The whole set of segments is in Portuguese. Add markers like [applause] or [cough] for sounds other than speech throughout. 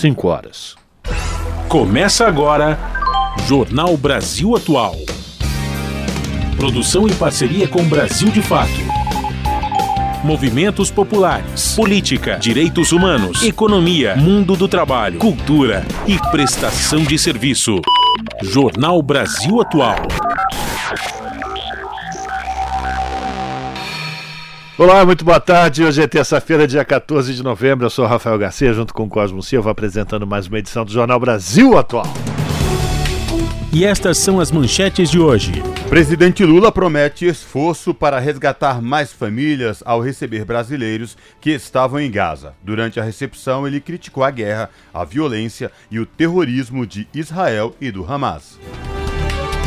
5 horas. Começa agora Jornal Brasil Atual. Produção em parceria com Brasil de Fato. Movimentos populares, política, direitos humanos, economia, mundo do trabalho, cultura e prestação de serviço. Jornal Brasil Atual. Olá, muito boa tarde. Hoje é terça-feira, dia 14 de novembro. Eu sou Rafael Garcia, junto com Cosmo Silva, apresentando mais uma edição do Jornal Brasil Atual. E estas são as manchetes de hoje. Presidente Lula promete esforço para resgatar mais famílias ao receber brasileiros que estavam em Gaza. Durante a recepção, ele criticou a guerra, a violência e o terrorismo de Israel e do Hamas.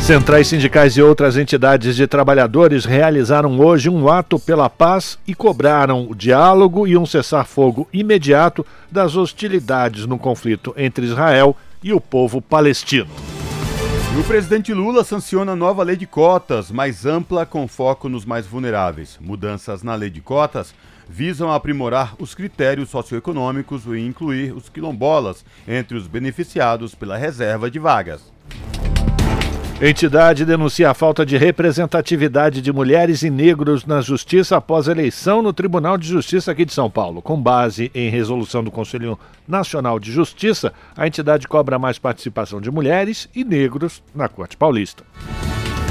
Centrais sindicais e outras entidades de trabalhadores realizaram hoje um ato pela paz e cobraram o diálogo e um cessar-fogo imediato das hostilidades no conflito entre Israel e o povo palestino. E o presidente Lula sanciona nova lei de cotas, mais ampla com foco nos mais vulneráveis. Mudanças na lei de cotas visam aprimorar os critérios socioeconômicos e incluir os quilombolas entre os beneficiados pela reserva de vagas. Entidade denuncia a falta de representatividade de mulheres e negros na justiça após eleição no Tribunal de Justiça aqui de São Paulo. Com base em resolução do Conselho Nacional de Justiça, a entidade cobra mais participação de mulheres e negros na Corte Paulista.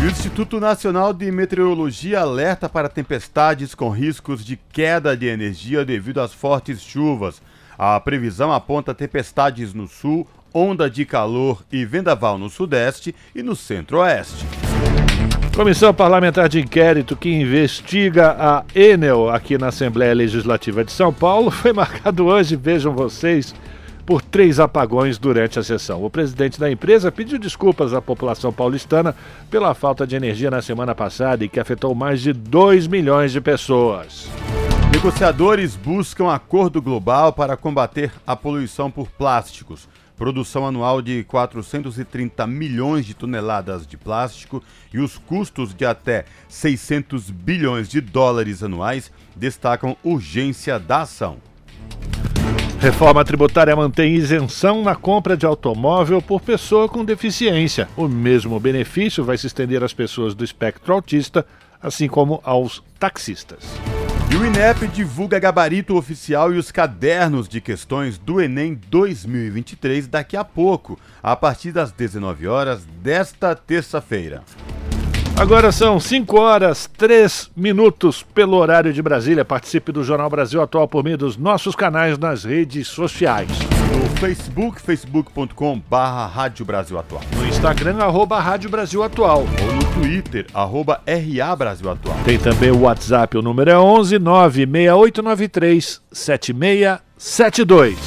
O Instituto Nacional de Meteorologia alerta para tempestades com riscos de queda de energia devido às fortes chuvas. A previsão aponta tempestades no sul, onda de calor e vendaval no sudeste e no centro-oeste. Comissão Parlamentar de Inquérito que investiga a Enel aqui na Assembleia Legislativa de São Paulo [laughs] foi marcado hoje, vejam vocês, por três apagões durante a sessão. O presidente da empresa pediu desculpas à população paulistana pela falta de energia na semana passada e que afetou mais de 2 milhões de pessoas. Negociadores buscam acordo global para combater a poluição por plásticos produção anual de 430 milhões de toneladas de plástico e os custos de até 600 bilhões de dólares anuais destacam urgência da ação. Reforma tributária mantém isenção na compra de automóvel por pessoa com deficiência. O mesmo benefício vai se estender às pessoas do espectro autista, assim como aos taxistas. E o INEP divulga gabarito oficial e os cadernos de questões do Enem 2023 daqui a pouco, a partir das 19 horas desta terça-feira. Agora são 5 horas 3 minutos pelo horário de Brasília. Participe do Jornal Brasil Atual por meio dos nossos canais nas redes sociais. No Facebook, facebook.com barra Rádio Brasil Atual. No Instagram, arroba Rádio Brasil Atual. Ou no Twitter, arroba RA Brasil Atual. Tem também o WhatsApp, o número é 11 96893 7672.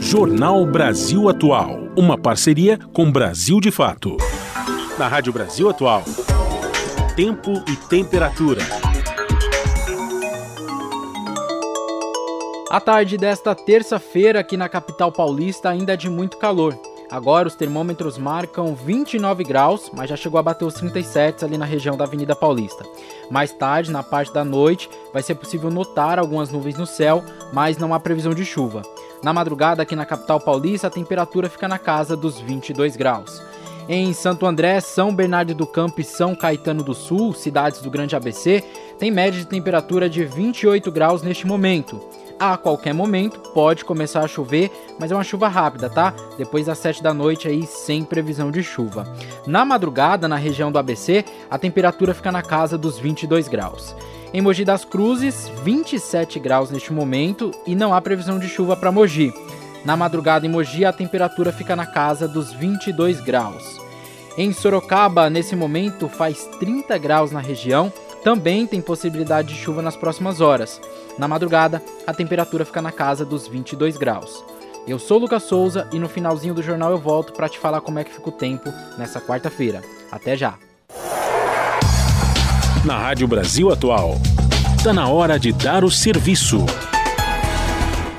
Jornal Brasil Atual, uma parceria com Brasil de Fato. Na Rádio Brasil Atual, tempo e temperatura. A tarde desta terça-feira aqui na capital paulista ainda é de muito calor. Agora os termômetros marcam 29 graus, mas já chegou a bater os 37 ali na região da Avenida Paulista. Mais tarde, na parte da noite, vai ser possível notar algumas nuvens no céu, mas não há previsão de chuva. Na madrugada, aqui na capital paulista, a temperatura fica na casa dos 22 graus. Em Santo André, São Bernardo do Campo e São Caetano do Sul, cidades do Grande ABC, tem média de temperatura de 28 graus neste momento a qualquer momento pode começar a chover, mas é uma chuva rápida, tá? Depois das 7 da noite aí sem previsão de chuva. Na madrugada, na região do ABC, a temperatura fica na casa dos 22 graus. Em Mogi das Cruzes, 27 graus neste momento e não há previsão de chuva para Mogi. Na madrugada em Mogi, a temperatura fica na casa dos 22 graus. Em Sorocaba, nesse momento, faz 30 graus na região. Também tem possibilidade de chuva nas próximas horas. Na madrugada, a temperatura fica na casa dos 22 graus. Eu sou Lucas Souza e no finalzinho do jornal eu volto para te falar como é que fica o tempo nessa quarta-feira. Até já. Na Rádio Brasil Atual, está na hora de dar o serviço.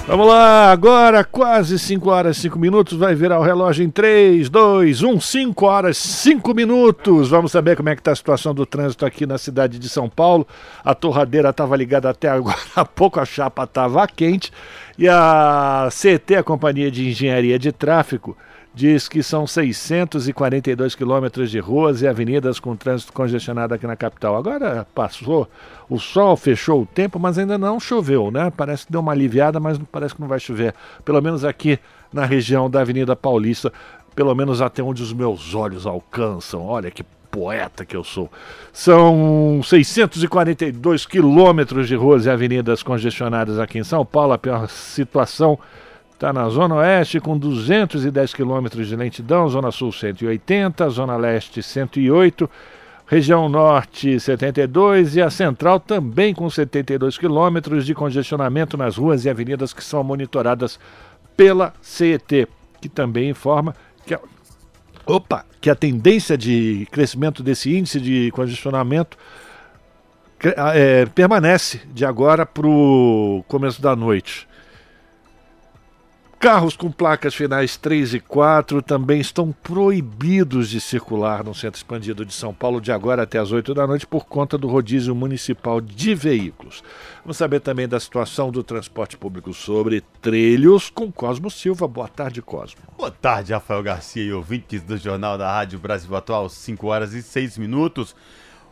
Vamos lá, agora quase 5 horas 5 minutos, vai virar o relógio em 3, 2, 1, 5 horas 5 minutos. Vamos saber como é que está a situação do trânsito aqui na cidade de São Paulo. A torradeira estava ligada até agora [laughs] há pouco, a chapa estava quente. E a CT, a Companhia de Engenharia de Tráfego, diz que são 642 quilômetros de ruas e avenidas com trânsito congestionado aqui na capital. Agora passou o sol, fechou o tempo, mas ainda não choveu, né? Parece que deu uma aliviada, mas parece que não vai chover. Pelo menos aqui na região da Avenida Paulista, pelo menos até onde os meus olhos alcançam. Olha que poeta que eu sou. São 642 quilômetros de ruas e avenidas congestionadas aqui em São Paulo. A pior situação Está na Zona Oeste com 210 quilômetros de lentidão, Zona Sul 180, Zona Leste 108, região Norte 72 e a Central também com 72 quilômetros de congestionamento nas ruas e avenidas que são monitoradas pela CET, que também informa que a, opa, que a tendência de crescimento desse índice de congestionamento é, permanece de agora para o começo da noite. Carros com placas finais 3 e 4 também estão proibidos de circular no centro expandido de São Paulo de agora até as 8 da noite por conta do rodízio municipal de veículos. Vamos saber também da situação do transporte público sobre trilhos com Cosmo Silva. Boa tarde, Cosmo. Boa tarde, Rafael Garcia e ouvintes do Jornal da Rádio Brasil Atual, 5 horas e 6 minutos.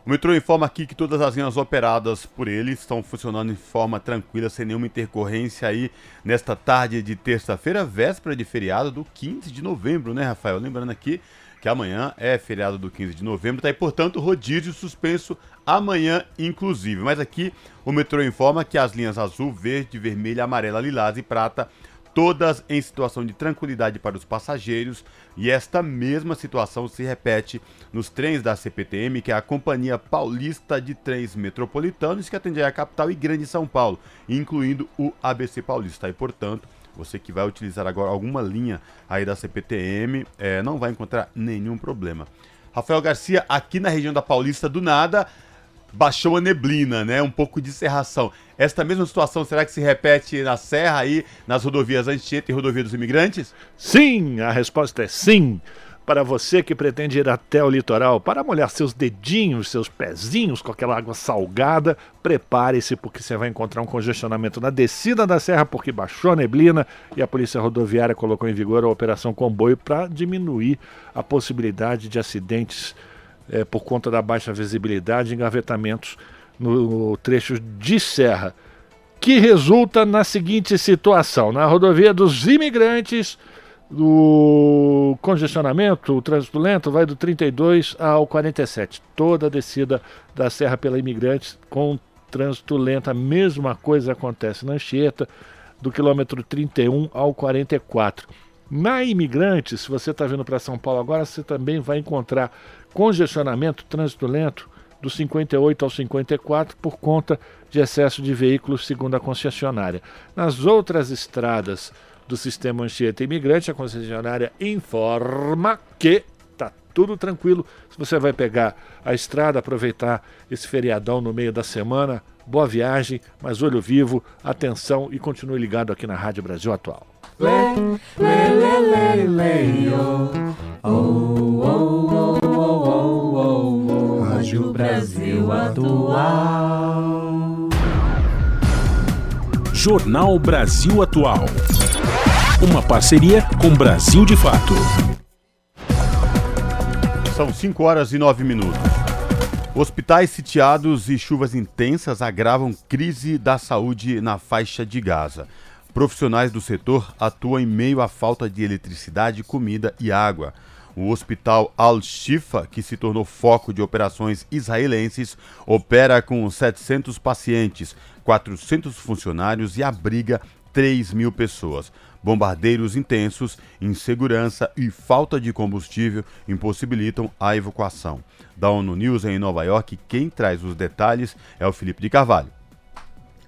O metrô informa aqui que todas as linhas operadas por ele estão funcionando em forma tranquila, sem nenhuma intercorrência aí nesta tarde de terça-feira, véspera de feriado do 15 de novembro, né, Rafael? Lembrando aqui que amanhã é feriado do 15 de novembro, tá aí, portanto, rodízio suspenso amanhã, inclusive. Mas aqui o metrô informa que as linhas azul, verde, vermelha, amarela, lilás e prata todas em situação de tranquilidade para os passageiros, e esta mesma situação se repete nos trens da CPTM, que é a Companhia Paulista de Trens Metropolitanos, que atende a capital e grande São Paulo, incluindo o ABC Paulista. E, portanto, você que vai utilizar agora alguma linha aí da CPTM, é, não vai encontrar nenhum problema. Rafael Garcia, aqui na região da Paulista, do nada, baixou a neblina, né? Um pouco de cerração. Esta mesma situação será que se repete na Serra aí, nas rodovias Anchieta e rodovia dos imigrantes? Sim, a resposta é sim. Para você que pretende ir até o litoral para molhar seus dedinhos, seus pezinhos com aquela água salgada, prepare-se porque você vai encontrar um congestionamento na descida da serra porque baixou a neblina e a Polícia Rodoviária colocou em vigor a Operação Comboio para diminuir a possibilidade de acidentes é, por conta da baixa visibilidade engavetamentos no trecho de serra, que resulta na seguinte situação: na rodovia dos imigrantes, o congestionamento, o trânsito lento vai do 32 ao 47, toda a descida da serra pela imigrantes com trânsito lento. A mesma coisa acontece na Anchieta, do quilômetro 31 ao 44. Na Imigrantes, se você está vindo para São Paulo agora, você também vai encontrar congestionamento, trânsito lento, do 58 ao 54 por conta de excesso de veículos, segundo a concessionária. Nas outras estradas do sistema Anchieta Imigrante, a concessionária informa que está tudo tranquilo. Se você vai pegar a estrada, aproveitar esse feriadão no meio da semana, boa viagem, mas olho vivo, atenção e continue ligado aqui na Rádio Brasil Atual. Lê, lê, lê, lê, lê, oh, oh, oh, Rádio Brasil Atual. Jornal Brasil Atual. Uma parceria com Brasil de Fato. São 5 horas e 9 minutos. Hospitais sitiados e chuvas intensas agravam crise da saúde na faixa de Gaza. Profissionais do setor atuam em meio à falta de eletricidade, comida e água. O hospital Al-Shifa, que se tornou foco de operações israelenses, opera com 700 pacientes, 400 funcionários e abriga 3 mil pessoas. Bombardeiros intensos, insegurança e falta de combustível impossibilitam a evacuação. Da ONU News em Nova York, quem traz os detalhes é o Felipe de Carvalho.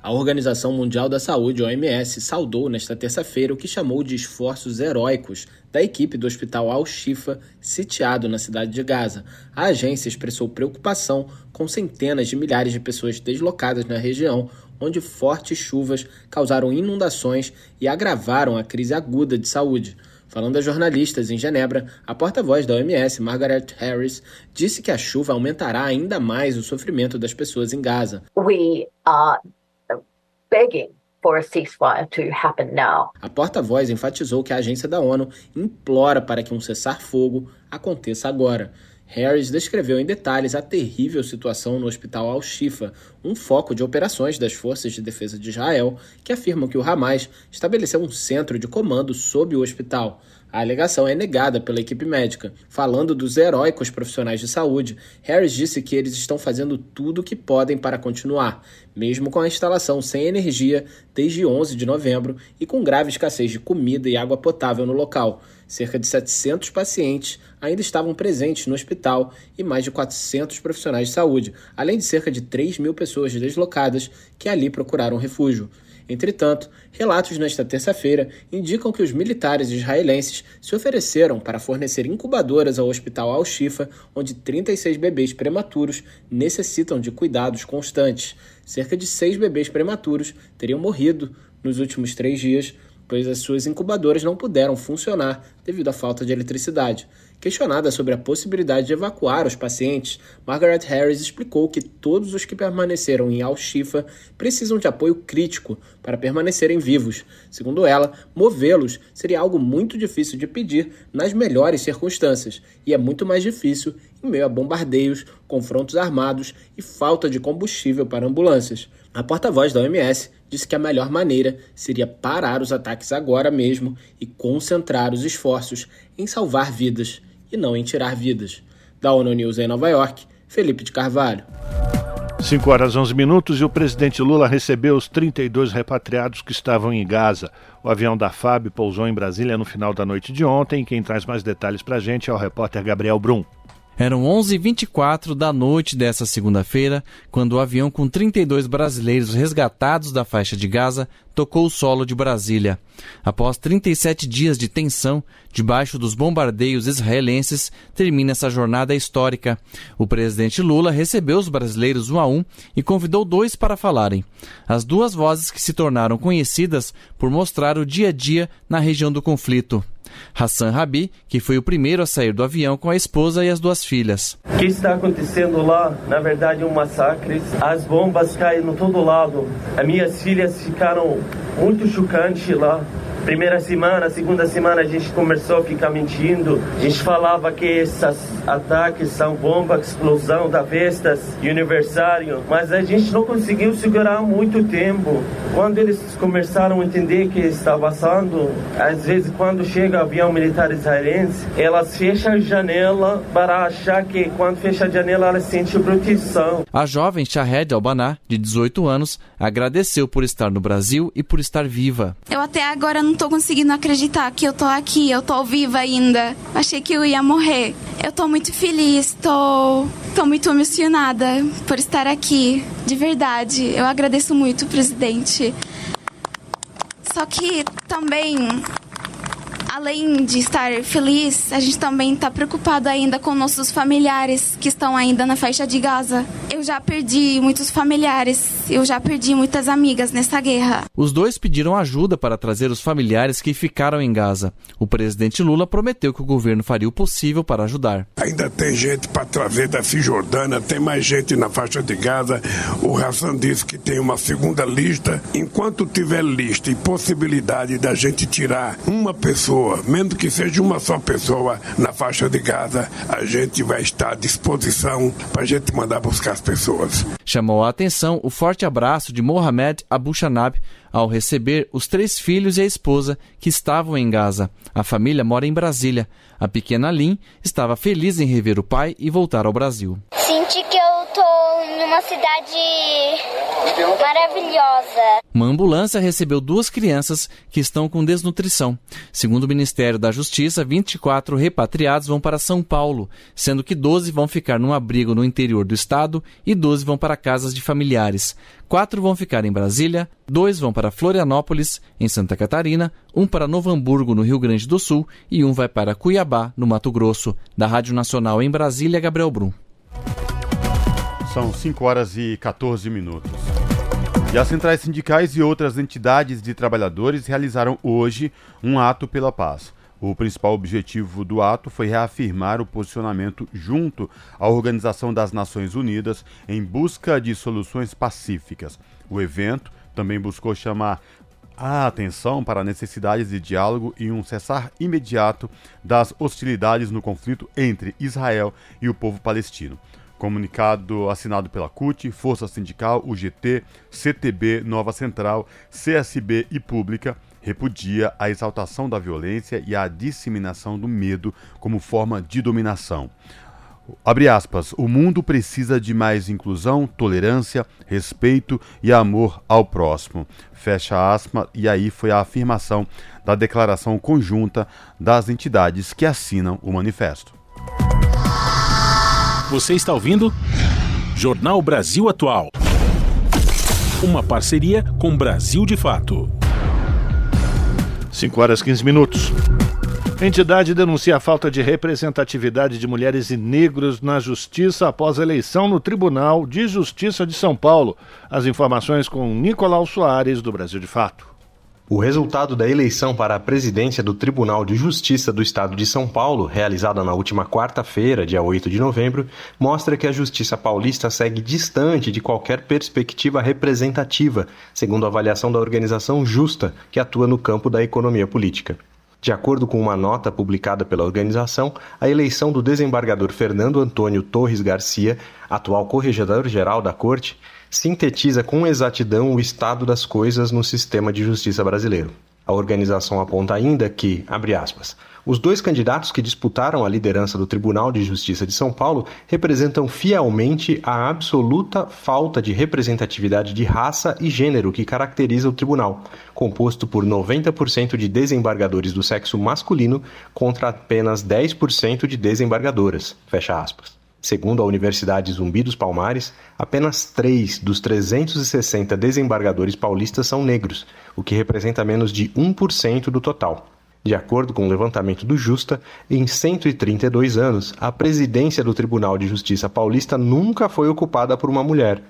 A Organização Mundial da Saúde, OMS, saudou nesta terça-feira o que chamou de esforços heróicos da equipe do Hospital Al-Shifa, sitiado na cidade de Gaza. A agência expressou preocupação com centenas de milhares de pessoas deslocadas na região, onde fortes chuvas causaram inundações e agravaram a crise aguda de saúde. Falando a jornalistas em Genebra, a porta-voz da OMS, Margaret Harris, disse que a chuva aumentará ainda mais o sofrimento das pessoas em Gaza. We are begging for a ceasefire to happen now. A porta-voz enfatizou que a agência da ONU implora para que um cessar-fogo aconteça agora. Harris descreveu em detalhes a terrível situação no hospital Al-Shifa, um foco de operações das Forças de Defesa de Israel, que afirmam que o Hamas estabeleceu um centro de comando sob o hospital. A alegação é negada pela equipe médica. Falando dos heróicos profissionais de saúde, Harris disse que eles estão fazendo tudo o que podem para continuar, mesmo com a instalação sem energia desde 11 de novembro e com grave escassez de comida e água potável no local. Cerca de 700 pacientes ainda estavam presentes no hospital e mais de 400 profissionais de saúde, além de cerca de 3 mil pessoas deslocadas que ali procuraram refúgio. Entretanto, relatos nesta terça-feira indicam que os militares israelenses se ofereceram para fornecer incubadoras ao hospital Al-Shifa, onde 36 bebês prematuros necessitam de cuidados constantes. Cerca de seis bebês prematuros teriam morrido nos últimos três dias, pois as suas incubadoras não puderam funcionar devido à falta de eletricidade. Questionada sobre a possibilidade de evacuar os pacientes, Margaret Harris explicou que todos os que permaneceram em Al-Shifa precisam de apoio crítico para permanecerem vivos. Segundo ela, movê-los seria algo muito difícil de pedir nas melhores circunstâncias, e é muito mais difícil em meio a bombardeios, confrontos armados e falta de combustível para ambulâncias. A porta-voz da OMS disse que a melhor maneira seria parar os ataques agora mesmo e concentrar os esforços em salvar vidas e não em tirar vidas. Da ONU News em Nova York, Felipe de Carvalho. 5 horas 11 minutos e o presidente Lula recebeu os 32 repatriados que estavam em Gaza. O avião da FAB pousou em Brasília no final da noite de ontem. Quem traz mais detalhes para a gente é o repórter Gabriel Brum. Eram 11h24 da noite dessa segunda-feira, quando o avião com 32 brasileiros resgatados da faixa de Gaza tocou o solo de Brasília. Após 37 dias de tensão, debaixo dos bombardeios israelenses, termina essa jornada histórica. O presidente Lula recebeu os brasileiros um a um e convidou dois para falarem. As duas vozes que se tornaram conhecidas por mostrar o dia a dia na região do conflito. Hassan Rabi, que foi o primeiro a sair do avião com a esposa e as duas filhas. O que está acontecendo lá, na verdade, é um massacre. As bombas caem no todo lado. As minhas filhas ficaram muito chocantes lá. Primeira semana, segunda semana a gente começou a ficar mentindo. A gente falava que esses ataques são bomba, explosão da festas e aniversário, mas a gente não conseguiu segurar muito tempo. Quando eles começaram a entender que está passando, às vezes quando chega avião militar israelense, elas fecham a janela para achar que quando fecha a janela elas sentem proteção. A jovem Shahed Albaná, de 18 anos, agradeceu por estar no Brasil e por estar viva. Eu até agora não tô conseguindo acreditar que eu tô aqui, eu tô viva ainda. Achei que eu ia morrer. Eu tô muito feliz, tô, tô muito emocionada por estar aqui. De verdade, eu agradeço muito, presidente. Só que também além de estar feliz, a gente também está preocupado ainda com nossos familiares que estão ainda na faixa de Gaza. Eu já perdi muitos familiares, eu já perdi muitas amigas nessa guerra. Os dois pediram ajuda para trazer os familiares que ficaram em Gaza. O presidente Lula prometeu que o governo faria o possível para ajudar. Ainda tem gente para trazer da Cisjordânia, tem mais gente na faixa de Gaza. O Hassan disse que tem uma segunda lista. Enquanto tiver lista e possibilidade da gente tirar uma pessoa pessoa, mesmo que seja uma só pessoa na faixa de Gaza, a gente vai estar à disposição para a gente mandar buscar as pessoas. Chamou a atenção o forte abraço de Mohamed Abu Shanab ao receber os três filhos e a esposa que estavam em Gaza. A família mora em Brasília. A pequena Lin estava feliz em rever o pai e voltar ao Brasil. Senti que eu tô numa cidade maravilhosa. Uma ambulância recebeu duas crianças que estão com desnutrição. Segundo o Ministério da Justiça, 24 repatriados vão para São Paulo, sendo que 12 vão ficar num abrigo no interior do estado e 12 vão para casas de familiares. Quatro vão ficar em Brasília, dois vão para Florianópolis, em Santa Catarina, um para Novo Hamburgo, no Rio Grande do Sul, e um vai para Cuiabá, no Mato Grosso. Da Rádio Nacional em Brasília, Gabriel Brum. São 5 horas e 14 minutos. E as centrais sindicais e outras entidades de trabalhadores realizaram hoje um ato pela paz. O principal objetivo do ato foi reafirmar o posicionamento junto à Organização das Nações Unidas em busca de soluções pacíficas. O evento também buscou chamar a atenção para necessidades de diálogo e um cessar imediato das hostilidades no conflito entre Israel e o povo palestino. Comunicado assinado pela CUT, Força Sindical, UGT, CTB, Nova Central, CSB e Pública, repudia a exaltação da violência e a disseminação do medo como forma de dominação. Abre aspas, o mundo precisa de mais inclusão, tolerância, respeito e amor ao próximo. Fecha aspas, e aí foi a afirmação da declaração conjunta das entidades que assinam o manifesto. Você está ouvindo? Jornal Brasil Atual. Uma parceria com Brasil de Fato. 5 horas 15 minutos. Entidade denuncia a falta de representatividade de mulheres e negros na justiça após a eleição no Tribunal de Justiça de São Paulo. As informações com Nicolau Soares, do Brasil de Fato. O resultado da eleição para a presidência do Tribunal de Justiça do Estado de São Paulo, realizada na última quarta-feira, dia 8 de novembro, mostra que a Justiça Paulista segue distante de qualquer perspectiva representativa, segundo a avaliação da organização Justa, que atua no campo da economia política. De acordo com uma nota publicada pela organização, a eleição do desembargador Fernando Antônio Torres Garcia, atual corregedor-geral da Corte, sintetiza com exatidão o estado das coisas no sistema de justiça brasileiro. A organização aponta ainda que, abre aspas, os dois candidatos que disputaram a liderança do Tribunal de Justiça de São Paulo representam fielmente a absoluta falta de representatividade de raça e gênero que caracteriza o tribunal, composto por 90% de desembargadores do sexo masculino contra apenas 10% de desembargadoras. Fecha aspas. Segundo a Universidade Zumbi dos Palmares, apenas 3 dos 360 desembargadores paulistas são negros, o que representa menos de 1% do total. De acordo com o levantamento do Justa, em 132 anos, a presidência do Tribunal de Justiça paulista nunca foi ocupada por uma mulher.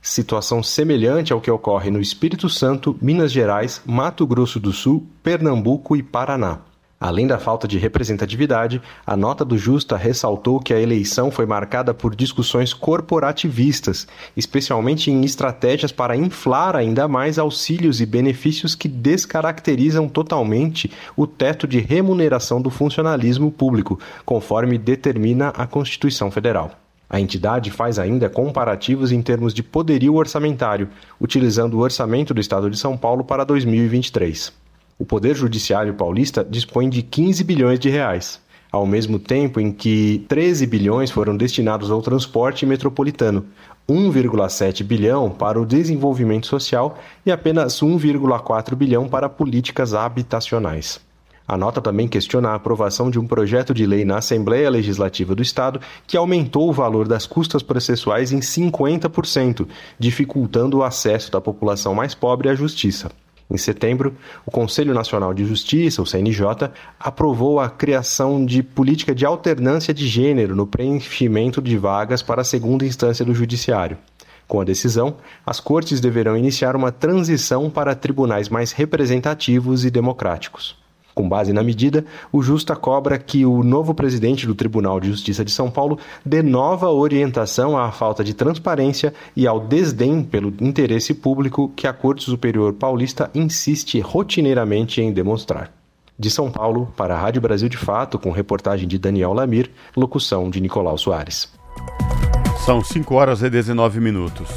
Situação semelhante ao que ocorre no Espírito Santo, Minas Gerais, Mato Grosso do Sul, Pernambuco e Paraná. Além da falta de representatividade, a nota do Justa ressaltou que a eleição foi marcada por discussões corporativistas, especialmente em estratégias para inflar ainda mais auxílios e benefícios que descaracterizam totalmente o teto de remuneração do funcionalismo público, conforme determina a Constituição Federal. A entidade faz ainda comparativos em termos de poderio orçamentário, utilizando o orçamento do Estado de São Paulo para 2023. O Poder Judiciário paulista dispõe de 15 bilhões de reais, ao mesmo tempo em que 13 bilhões foram destinados ao transporte metropolitano, 1,7 bilhão para o desenvolvimento social e apenas 1,4 bilhão para políticas habitacionais. A nota também questiona a aprovação de um projeto de lei na Assembleia Legislativa do Estado que aumentou o valor das custas processuais em 50%, dificultando o acesso da população mais pobre à justiça. Em setembro, o Conselho Nacional de Justiça, o CNJ, aprovou a criação de política de alternância de gênero no preenchimento de vagas para a segunda instância do Judiciário. Com a decisão, as cortes deverão iniciar uma transição para tribunais mais representativos e democráticos. Com base na medida, o Justa cobra que o novo presidente do Tribunal de Justiça de São Paulo dê nova orientação à falta de transparência e ao desdém pelo interesse público que a Corte Superior Paulista insiste rotineiramente em demonstrar. De São Paulo, para a Rádio Brasil de Fato, com reportagem de Daniel Lamir, locução de Nicolau Soares. São 5 horas e 19 minutos.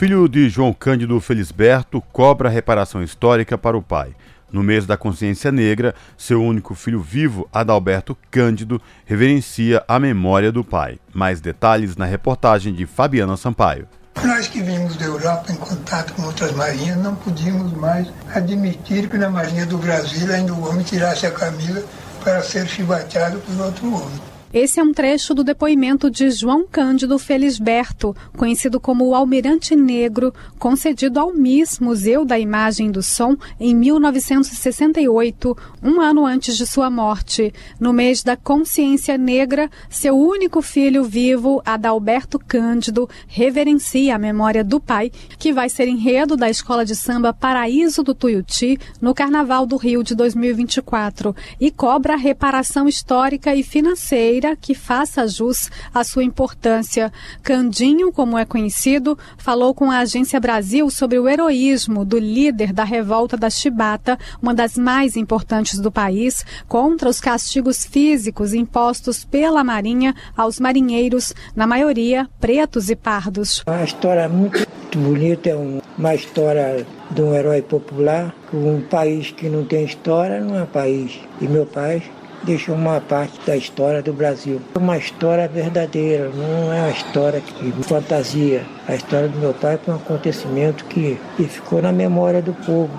Filho de João Cândido Felisberto cobra reparação histórica para o pai. No mês da consciência negra, seu único filho vivo, Adalberto Cândido, reverencia a memória do pai. Mais detalhes na reportagem de Fabiana Sampaio. Nós que vimos da Europa em contato com outras marinhas não podíamos mais admitir que na marinha do Brasil ainda o homem tirasse a camisa para ser chibateado por outro homem. Esse é um trecho do depoimento de João Cândido Felisberto, conhecido como o Almirante Negro, concedido ao MIS, Museu da Imagem e do Som, em 1968, um ano antes de sua morte. No mês da consciência negra, seu único filho vivo, Adalberto Cândido, reverencia a memória do pai, que vai ser enredo da Escola de Samba Paraíso do Tuiuti no Carnaval do Rio de 2024 e cobra reparação histórica e financeira que faça jus à sua importância. Candinho, como é conhecido, falou com a Agência Brasil sobre o heroísmo do líder da revolta da Chibata, uma das mais importantes do país, contra os castigos físicos impostos pela Marinha aos marinheiros, na maioria pretos e pardos. A história é muito bonita, é uma história de um herói popular. Um país que não tem história não é país. E meu pai deixou uma parte da história do Brasil. Uma história verdadeira, não é uma história de fantasia. A história do meu pai foi um acontecimento que, que ficou na memória do povo.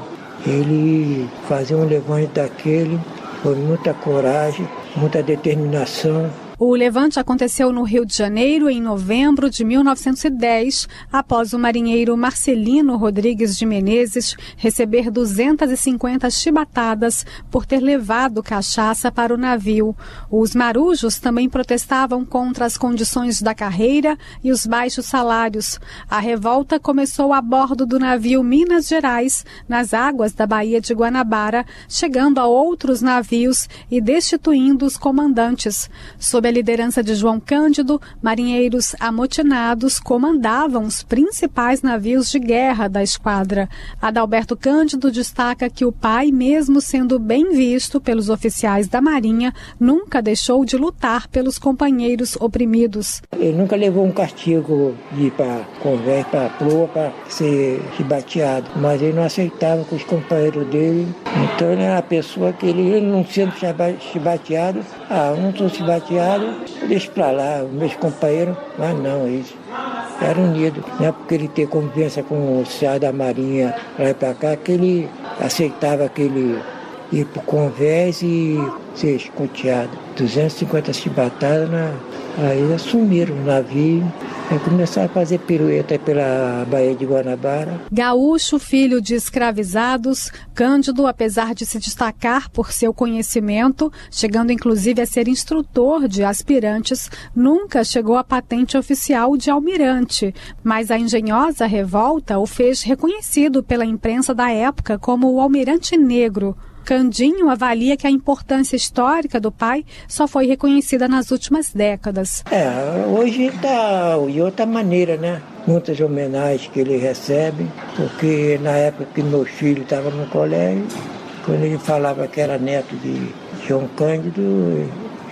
Ele fazia um levante daquele, foi muita coragem, muita determinação, o levante aconteceu no Rio de Janeiro em novembro de 1910, após o marinheiro Marcelino Rodrigues de Menezes receber 250 chibatadas por ter levado cachaça para o navio. Os marujos também protestavam contra as condições da carreira e os baixos salários. A revolta começou a bordo do navio Minas Gerais, nas águas da Baía de Guanabara, chegando a outros navios e destituindo os comandantes. Sob a liderança de João Cândido, marinheiros amotinados comandavam os principais navios de guerra da esquadra. Adalberto Cândido destaca que o pai, mesmo sendo bem visto pelos oficiais da Marinha, nunca deixou de lutar pelos companheiros oprimidos. Ele nunca levou um castigo de ir para conversa, para proa, para ser chibateado, mas ele não aceitava com os companheiros dele. Então ele era uma pessoa que ele, ele não sendo chibateado, ah, não estou chibateado, deixa para lá, meus companheiros, mas não, eles eram unidos. Não é porque ele ter convivência com o oficial da Marinha para ir para cá que ele aceitava aquele para o convés e ser escoteado. 250 chibatadas, na... aí assumiram o navio e começaram a fazer pirueta pela Baía de Guanabara. Gaúcho, filho de escravizados, Cândido, apesar de se destacar por seu conhecimento, chegando inclusive a ser instrutor de aspirantes, nunca chegou à patente oficial de almirante, mas a engenhosa revolta o fez reconhecido pela imprensa da época como o almirante negro. Candinho avalia que a importância histórica do pai só foi reconhecida nas últimas décadas. É, hoje está de outra maneira, né? Muitas homenagens que ele recebe, porque na época que meu filho estava no colégio, quando ele falava que era neto de João Cândido,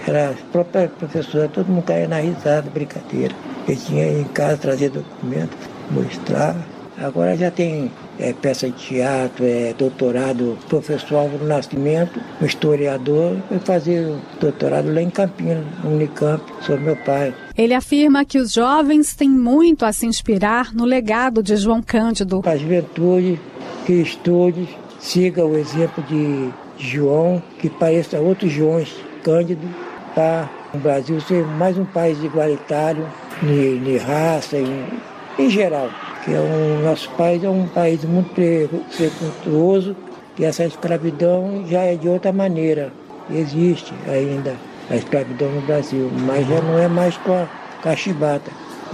era a própria professora, todo mundo caía na risada, brincadeira. Ele tinha em casa trazer documento, mostrar. Agora já tem é, peça de teatro, é, doutorado, professor Álvaro Nascimento, um historiador, foi fazer doutorado lá em Campinas, no Unicamp, sobre meu pai. Ele afirma que os jovens têm muito a se inspirar no legado de João Cândido. A juventude que estude, siga o exemplo de João, que pareça outros Joões Cândido, para o Brasil ser mais um país igualitário, de, raça, em, em geral que é um, nosso país é um país muito preconceituoso e essa escravidão já é de outra maneira. Existe ainda a escravidão no Brasil, mas já não é mais com a, com a chibata,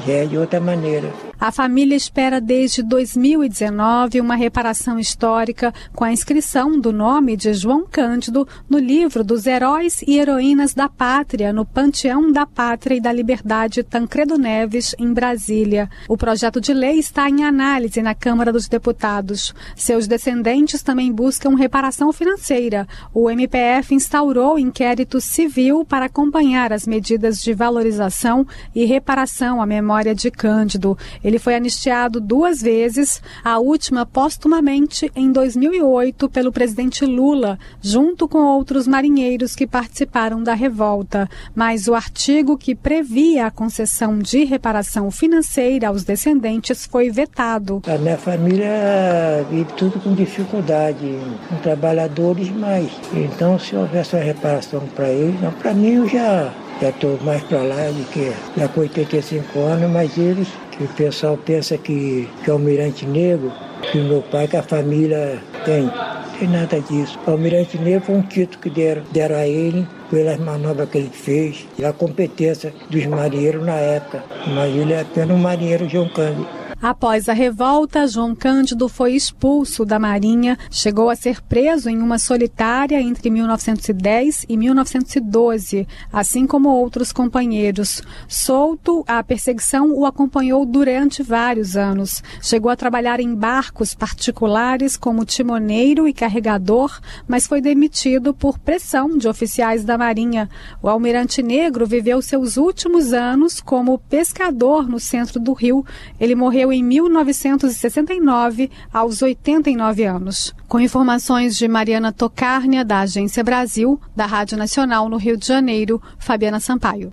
já é de outra maneira. A família espera desde 2019 uma reparação histórica com a inscrição do nome de João Cândido no livro dos Heróis e Heroínas da Pátria, no Panteão da Pátria e da Liberdade Tancredo Neves, em Brasília. O projeto de lei está em análise na Câmara dos Deputados. Seus descendentes também buscam reparação financeira. O MPF instaurou inquérito civil para acompanhar as medidas de valorização e reparação à memória de Cândido. Ele foi anistiado duas vezes, a última póstumamente em 2008 pelo presidente Lula, junto com outros marinheiros que participaram da revolta. Mas o artigo que previa a concessão de reparação financeira aos descendentes foi vetado. A minha família vive tudo com dificuldade, com trabalhadores, mas então se houvesse uma reparação para eles, para mim eu já já estou mais para lá do que já com 85 anos, mas eles, que o pessoal pensa que, que é o Almirante Negro, que o meu pai, que a família tem. Tem nada disso. O Almirante Negro foi um título que deram, deram a ele pelas manobras que ele fez e a competência dos marinheiros na época. Mas ele é apenas um marinheiro João Cândido. Após a revolta, João Cândido foi expulso da Marinha, chegou a ser preso em uma solitária entre 1910 e 1912, assim como outros companheiros. Solto, a perseguição o acompanhou durante vários anos. Chegou a trabalhar em barcos particulares como timoneiro e carregador, mas foi demitido por pressão de oficiais da Marinha. O almirante negro viveu seus últimos anos como pescador no centro do Rio. Ele morreu em 1969, aos 89 anos. Com informações de Mariana Tocárnia, da Agência Brasil, da Rádio Nacional no Rio de Janeiro, Fabiana Sampaio.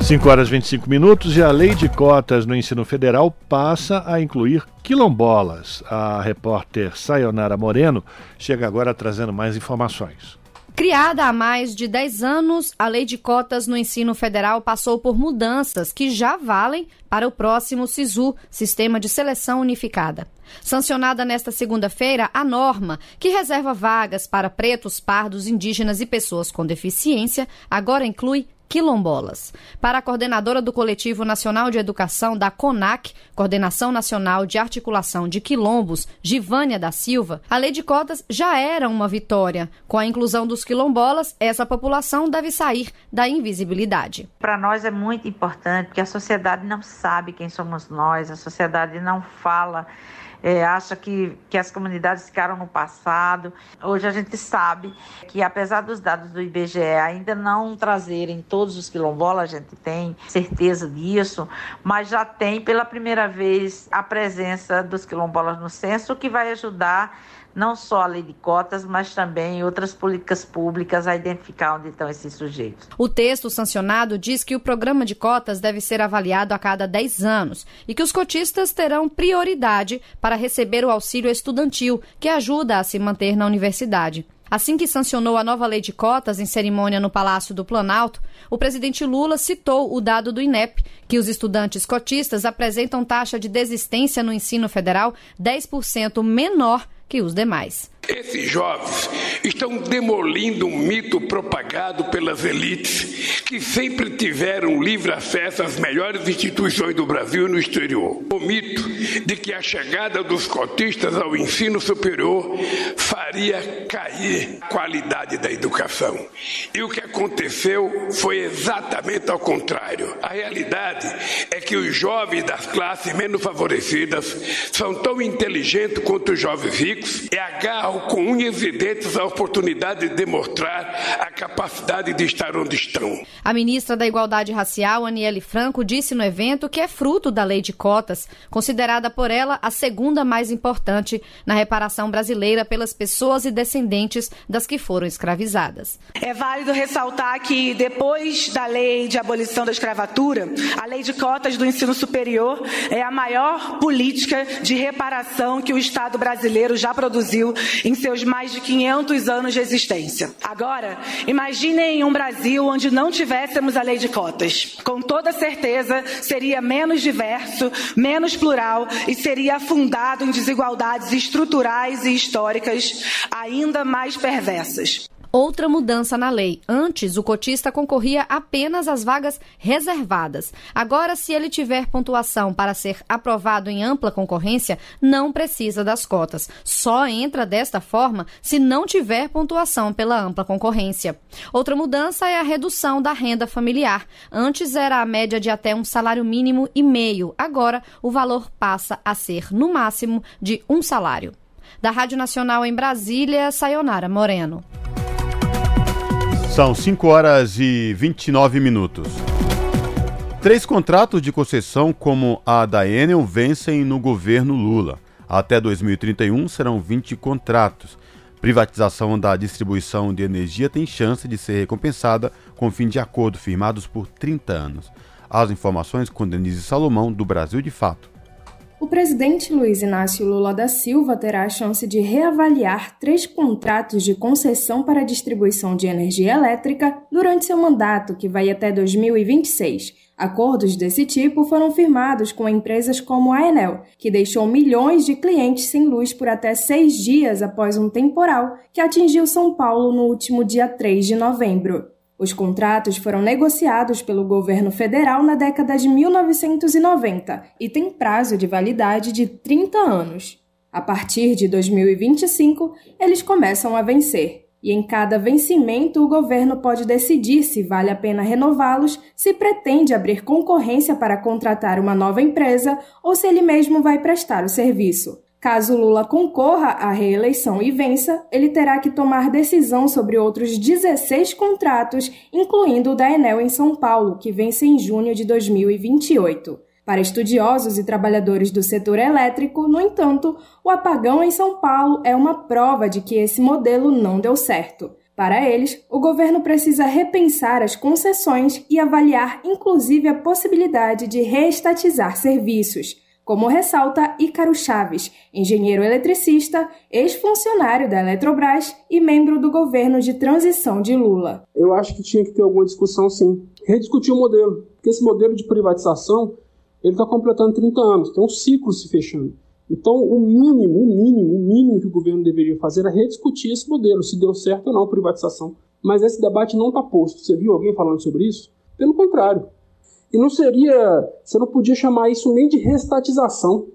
5 horas e 25 minutos e a lei de cotas no ensino federal passa a incluir quilombolas. A repórter Sayonara Moreno chega agora trazendo mais informações. Criada há mais de 10 anos, a lei de cotas no ensino federal passou por mudanças que já valem para o próximo SISU, Sistema de Seleção Unificada. Sancionada nesta segunda-feira, a norma, que reserva vagas para pretos, pardos, indígenas e pessoas com deficiência, agora inclui quilombolas. Para a coordenadora do Coletivo Nacional de Educação da CONAC, Coordenação Nacional de Articulação de Quilombos, Givânia da Silva, a lei de cotas já era uma vitória. Com a inclusão dos quilombolas, essa população deve sair da invisibilidade. Para nós é muito importante, porque a sociedade não sabe quem somos nós, a sociedade não fala é, acha que, que as comunidades ficaram no passado. Hoje a gente sabe que, apesar dos dados do IBGE ainda não trazerem todos os quilombolas, a gente tem certeza disso, mas já tem pela primeira vez a presença dos quilombolas no censo, o que vai ajudar não só a lei de cotas, mas também outras políticas públicas a identificar onde estão esses sujeitos. O texto sancionado diz que o programa de cotas deve ser avaliado a cada 10 anos e que os cotistas terão prioridade para receber o auxílio estudantil, que ajuda a se manter na universidade. Assim que sancionou a nova lei de cotas em cerimônia no Palácio do Planalto, o presidente Lula citou o dado do INEP, que os estudantes cotistas apresentam taxa de desistência no ensino federal 10% menor que os demais. Esses jovens estão demolindo um mito propagado pelas elites que sempre tiveram livre acesso às melhores instituições do Brasil e no exterior. O mito de que a chegada dos cotistas ao ensino superior faria cair a qualidade da educação. E o que aconteceu foi exatamente ao contrário. A realidade é que os jovens das classes menos favorecidas são tão inteligentes quanto os jovens ricos e agarram com unhas e dentes a oportunidade de demonstrar a capacidade de estar onde estão. A ministra da Igualdade Racial, Aniele Franco, disse no evento que é fruto da lei de cotas, considerada por ela a segunda mais importante na reparação brasileira pelas pessoas e descendentes das que foram escravizadas. É válido ressaltar que depois da lei de abolição da escravatura, a lei de cotas do ensino superior é a maior política de reparação que o Estado brasileiro já produziu em seus mais de 500 anos de existência. Agora, imaginem um Brasil onde não tivéssemos a lei de cotas. Com toda certeza, seria menos diverso, menos plural e seria afundado em desigualdades estruturais e históricas ainda mais perversas. Outra mudança na lei. Antes, o cotista concorria apenas às vagas reservadas. Agora, se ele tiver pontuação para ser aprovado em ampla concorrência, não precisa das cotas. Só entra desta forma se não tiver pontuação pela ampla concorrência. Outra mudança é a redução da renda familiar. Antes era a média de até um salário mínimo e meio. Agora, o valor passa a ser, no máximo, de um salário. Da Rádio Nacional em Brasília, Sayonara Moreno. São 5 horas e 29 minutos. Três contratos de concessão como a da Enel vencem no governo Lula. Até 2031 serão 20 contratos. Privatização da distribuição de energia tem chance de ser recompensada com fim de acordo firmados por 30 anos. As informações com Denise Salomão, do Brasil de Fato. O presidente Luiz Inácio Lula da Silva terá a chance de reavaliar três contratos de concessão para a distribuição de energia elétrica durante seu mandato, que vai até 2026. Acordos desse tipo foram firmados com empresas como a Enel, que deixou milhões de clientes sem luz por até seis dias após um temporal que atingiu São Paulo no último dia 3 de novembro. Os contratos foram negociados pelo governo federal na década de 1990 e têm prazo de validade de 30 anos. A partir de 2025, eles começam a vencer. E em cada vencimento, o governo pode decidir se vale a pena renová-los, se pretende abrir concorrência para contratar uma nova empresa ou se ele mesmo vai prestar o serviço. Caso Lula concorra à reeleição e vença, ele terá que tomar decisão sobre outros 16 contratos, incluindo o da Enel em São Paulo, que vence em junho de 2028. Para estudiosos e trabalhadores do setor elétrico, no entanto, o apagão em São Paulo é uma prova de que esse modelo não deu certo. Para eles, o governo precisa repensar as concessões e avaliar inclusive a possibilidade de reestatizar serviços como ressalta Ícaro Chaves, engenheiro eletricista, ex-funcionário da Eletrobras e membro do governo de transição de Lula. Eu acho que tinha que ter alguma discussão sim. Rediscutir o modelo, porque esse modelo de privatização ele está completando 30 anos, tem um ciclo se fechando. Então, o mínimo, o mínimo, o mínimo que o governo deveria fazer é rediscutir esse modelo, se deu certo ou não a privatização. Mas esse debate não está posto. Você viu alguém falando sobre isso? Pelo contrário, e não seria. Você não podia chamar isso nem de restatização,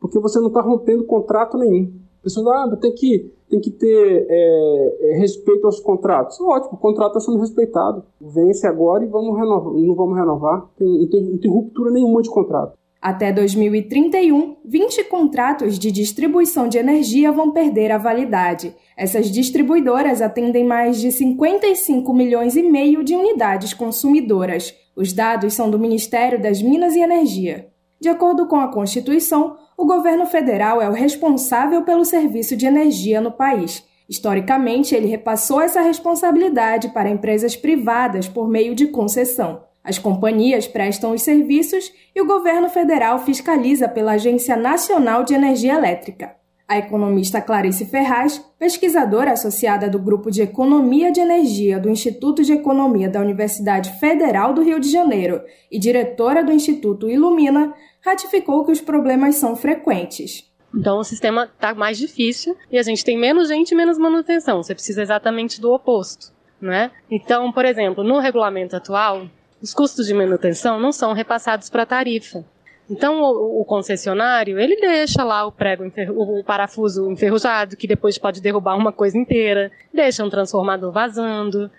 porque você não está rompendo contrato nenhum. A pessoa ah, tem que, tem que ter é, é, respeito aos contratos. Ótimo, o contrato está sendo respeitado. Vence agora e vamos renovar, não vamos renovar. Tem, não, tem, não tem ruptura nenhuma de contrato. Até 2031, 20 contratos de distribuição de energia vão perder a validade. Essas distribuidoras atendem mais de 55 milhões e meio de unidades consumidoras. Os dados são do Ministério das Minas e Energia. De acordo com a Constituição, o governo federal é o responsável pelo serviço de energia no país. Historicamente, ele repassou essa responsabilidade para empresas privadas por meio de concessão. As companhias prestam os serviços e o governo federal fiscaliza pela Agência Nacional de Energia Elétrica. A economista Clarice Ferraz, pesquisadora associada do Grupo de Economia de Energia do Instituto de Economia da Universidade Federal do Rio de Janeiro e diretora do Instituto Ilumina, ratificou que os problemas são frequentes. Então o sistema está mais difícil e a gente tem menos gente e menos manutenção. Você precisa exatamente do oposto. Né? Então, por exemplo, no regulamento atual, os custos de manutenção não são repassados para a tarifa. Então o, o, concessionário ele deixa lá o prego, o parafuso enferrujado que depois pode derrubar uma coisa inteira, deixa um transformador vazando,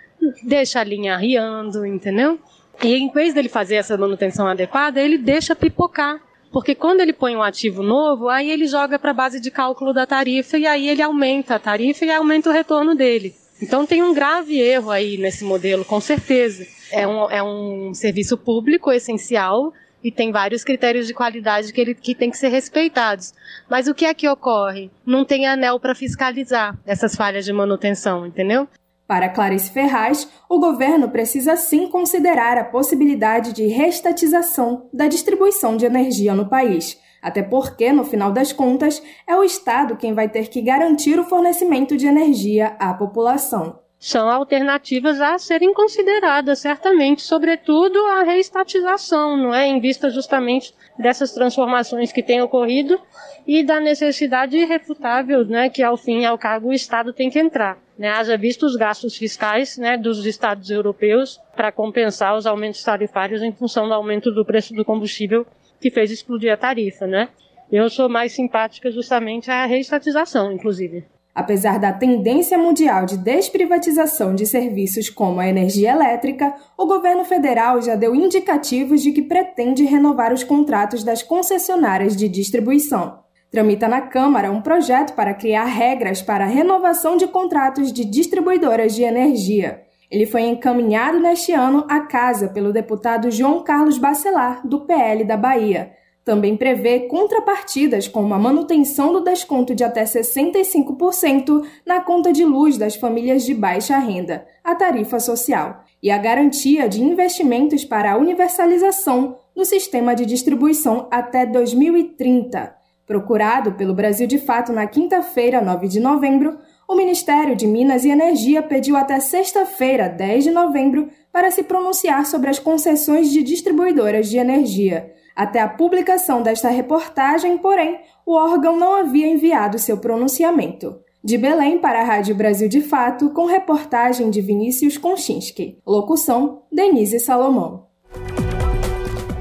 deixa a linha arriando, entendeu? E em vez dele fazer essa manutenção adequada, ele deixa pipocar. Porque quando ele põe um ativo novo, aí ele joga para a base de cálculo da tarifa e aí ele aumenta a tarifa e aumenta o retorno dele. Então tem um grave erro aí nesse modelo, com certeza. É um, é um serviço público essencial e tem vários critérios de qualidade que, ele, que tem que ser respeitados. Mas o que é que ocorre? Não tem anel para fiscalizar essas falhas de manutenção, entendeu? Para Clarice Ferraz, o governo precisa sim considerar a possibilidade de restatização da distribuição de energia no país, até porque, no final das contas, é o Estado quem vai ter que garantir o fornecimento de energia à população são alternativas a serem consideradas, certamente, sobretudo a reestatização, não é? Em vista justamente dessas transformações que têm ocorrido e da necessidade irrefutável, né, que ao fim e ao cabo o Estado tem que entrar. Né? Haja visto os gastos fiscais né, dos Estados europeus para compensar os aumentos tarifários em função do aumento do preço do combustível que fez explodir a tarifa, né? Eu sou mais simpática justamente à reestatização, inclusive. Apesar da tendência mundial de desprivatização de serviços como a energia elétrica, o governo federal já deu indicativos de que pretende renovar os contratos das concessionárias de distribuição. Tramita na Câmara um projeto para criar regras para a renovação de contratos de distribuidoras de energia. Ele foi encaminhado neste ano à casa pelo deputado João Carlos Bacelar, do PL da Bahia. Também prevê contrapartidas como a manutenção do desconto de até 65% na conta de luz das famílias de baixa renda, a tarifa social, e a garantia de investimentos para a universalização no sistema de distribuição até 2030. Procurado pelo Brasil de Fato na quinta-feira, 9 de novembro, o Ministério de Minas e Energia pediu até sexta-feira, 10 de novembro, para se pronunciar sobre as concessões de distribuidoras de energia. Até a publicação desta reportagem, porém, o órgão não havia enviado seu pronunciamento. De Belém para a Rádio Brasil de Fato, com reportagem de Vinícius Konchinski. Locução: Denise Salomão.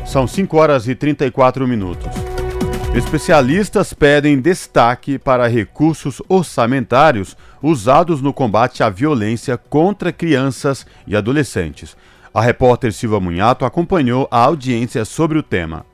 São 5 horas e 34 minutos. Especialistas pedem destaque para recursos orçamentários usados no combate à violência contra crianças e adolescentes. A repórter Silva Munhato acompanhou a audiência sobre o tema.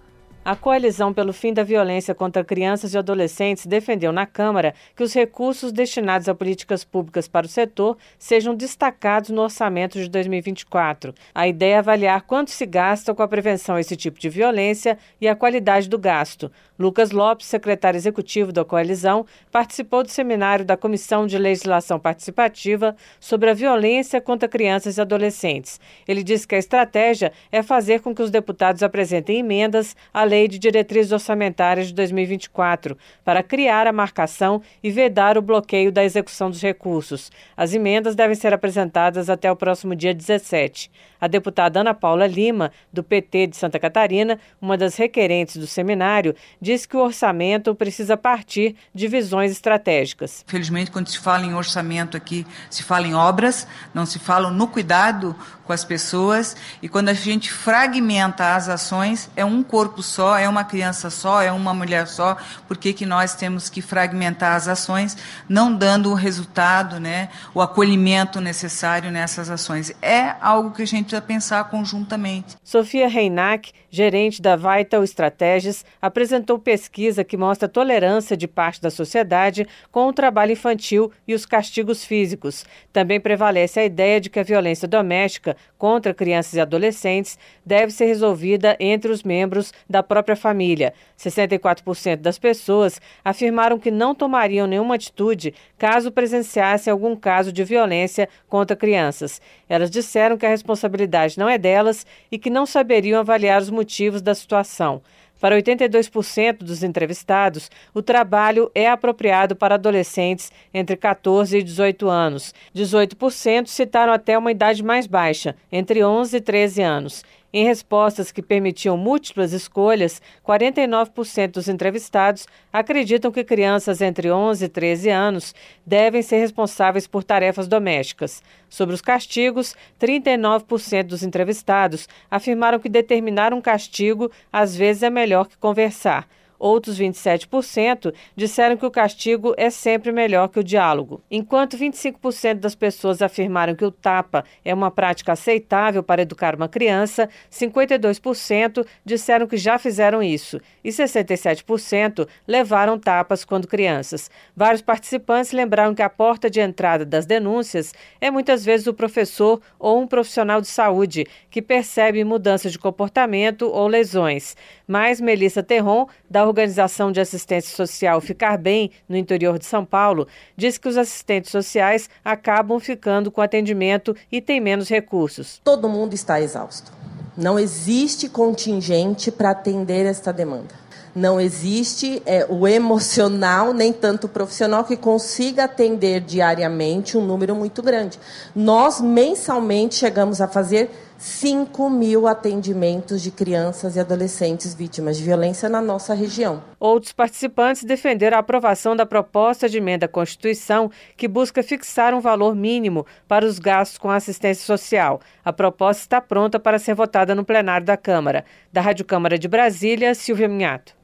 A Coalizão pelo Fim da Violência contra Crianças e Adolescentes defendeu na Câmara que os recursos destinados a políticas públicas para o setor sejam destacados no orçamento de 2024. A ideia é avaliar quanto se gasta com a prevenção a esse tipo de violência e a qualidade do gasto. Lucas Lopes, secretário executivo da coalizão, participou do seminário da Comissão de Legislação Participativa sobre a violência contra crianças e adolescentes. Ele disse que a estratégia é fazer com que os deputados apresentem emendas à Lei de Diretrizes Orçamentárias de 2024 para criar a marcação e vedar o bloqueio da execução dos recursos. As emendas devem ser apresentadas até o próximo dia 17. A deputada Ana Paula Lima, do PT de Santa Catarina, uma das requerentes do seminário, disse que o orçamento precisa partir de visões estratégicas. Felizmente, quando se fala em orçamento aqui, se fala em obras, não se fala no cuidado com as pessoas. E quando a gente fragmenta as ações, é um corpo só, é uma criança só, é uma mulher só. Por que, que nós temos que fragmentar as ações, não dando o resultado, né, o acolhimento necessário nessas ações? É algo que a gente precisa pensar conjuntamente. Sofia Reinac, gerente da Vital Estratégias, apresentou pesquisa que mostra tolerância de parte da sociedade com o trabalho infantil e os castigos físicos. Também prevalece a ideia de que a violência doméstica contra crianças e adolescentes deve ser resolvida entre os membros da própria família. 64% das pessoas afirmaram que não tomariam nenhuma atitude caso presenciassem algum caso de violência contra crianças. Elas disseram que a responsabilidade não é delas e que não saberiam avaliar os motivos da situação. Para 82% dos entrevistados, o trabalho é apropriado para adolescentes entre 14 e 18 anos. 18% citaram até uma idade mais baixa, entre 11 e 13 anos. Em respostas que permitiam múltiplas escolhas, 49% dos entrevistados acreditam que crianças entre 11 e 13 anos devem ser responsáveis por tarefas domésticas. Sobre os castigos, 39% dos entrevistados afirmaram que determinar um castigo às vezes é melhor que conversar. Outros 27% disseram que o castigo é sempre melhor que o diálogo. Enquanto 25% das pessoas afirmaram que o tapa é uma prática aceitável para educar uma criança, 52% disseram que já fizeram isso e 67% levaram tapas quando crianças. Vários participantes lembraram que a porta de entrada das denúncias é muitas vezes o professor ou um profissional de saúde que percebe mudanças de comportamento ou lesões. Mas Melissa Terron, da Organização de Assistência Social Ficar Bem, no interior de São Paulo, diz que os assistentes sociais acabam ficando com atendimento e têm menos recursos. Todo mundo está exausto. Não existe contingente para atender esta demanda. Não existe é, o emocional, nem tanto o profissional, que consiga atender diariamente um número muito grande. Nós, mensalmente, chegamos a fazer 5 mil atendimentos de crianças e adolescentes vítimas de violência na nossa região. Outros participantes defenderam a aprovação da proposta de emenda à Constituição que busca fixar um valor mínimo para os gastos com assistência social. A proposta está pronta para ser votada no plenário da Câmara. Da Rádio Câmara de Brasília, Silvia Minhato.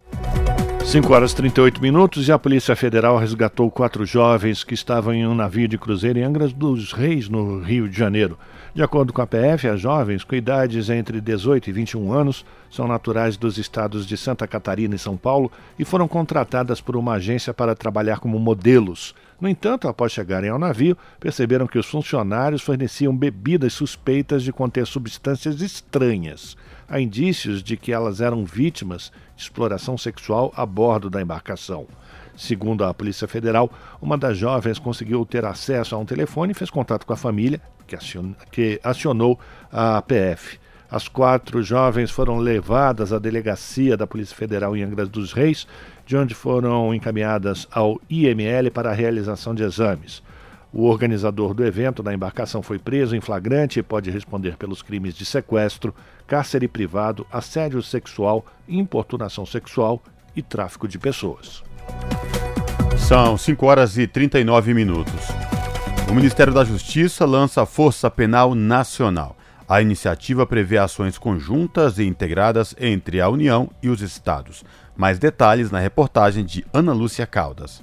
5 horas e 38 minutos e a Polícia Federal resgatou quatro jovens que estavam em um navio de cruzeiro em Angra dos Reis, no Rio de Janeiro. De acordo com a PF, as jovens, com idades entre 18 e 21 anos, são naturais dos estados de Santa Catarina e São Paulo e foram contratadas por uma agência para trabalhar como modelos. No entanto, após chegarem ao navio, perceberam que os funcionários forneciam bebidas suspeitas de conter substâncias estranhas. Há indícios de que elas eram vítimas de exploração sexual a bordo da embarcação. Segundo a Polícia Federal, uma das jovens conseguiu ter acesso a um telefone e fez contato com a família, que acionou a PF. As quatro jovens foram levadas à delegacia da Polícia Federal em Angra dos Reis, de onde foram encaminhadas ao IML para a realização de exames. O organizador do evento da embarcação foi preso em flagrante e pode responder pelos crimes de sequestro, cárcere privado, assédio sexual, importunação sexual e tráfico de pessoas. São 5 horas e 39 minutos. O Ministério da Justiça lança a Força Penal Nacional. A iniciativa prevê ações conjuntas e integradas entre a União e os estados. Mais detalhes na reportagem de Ana Lúcia Caldas.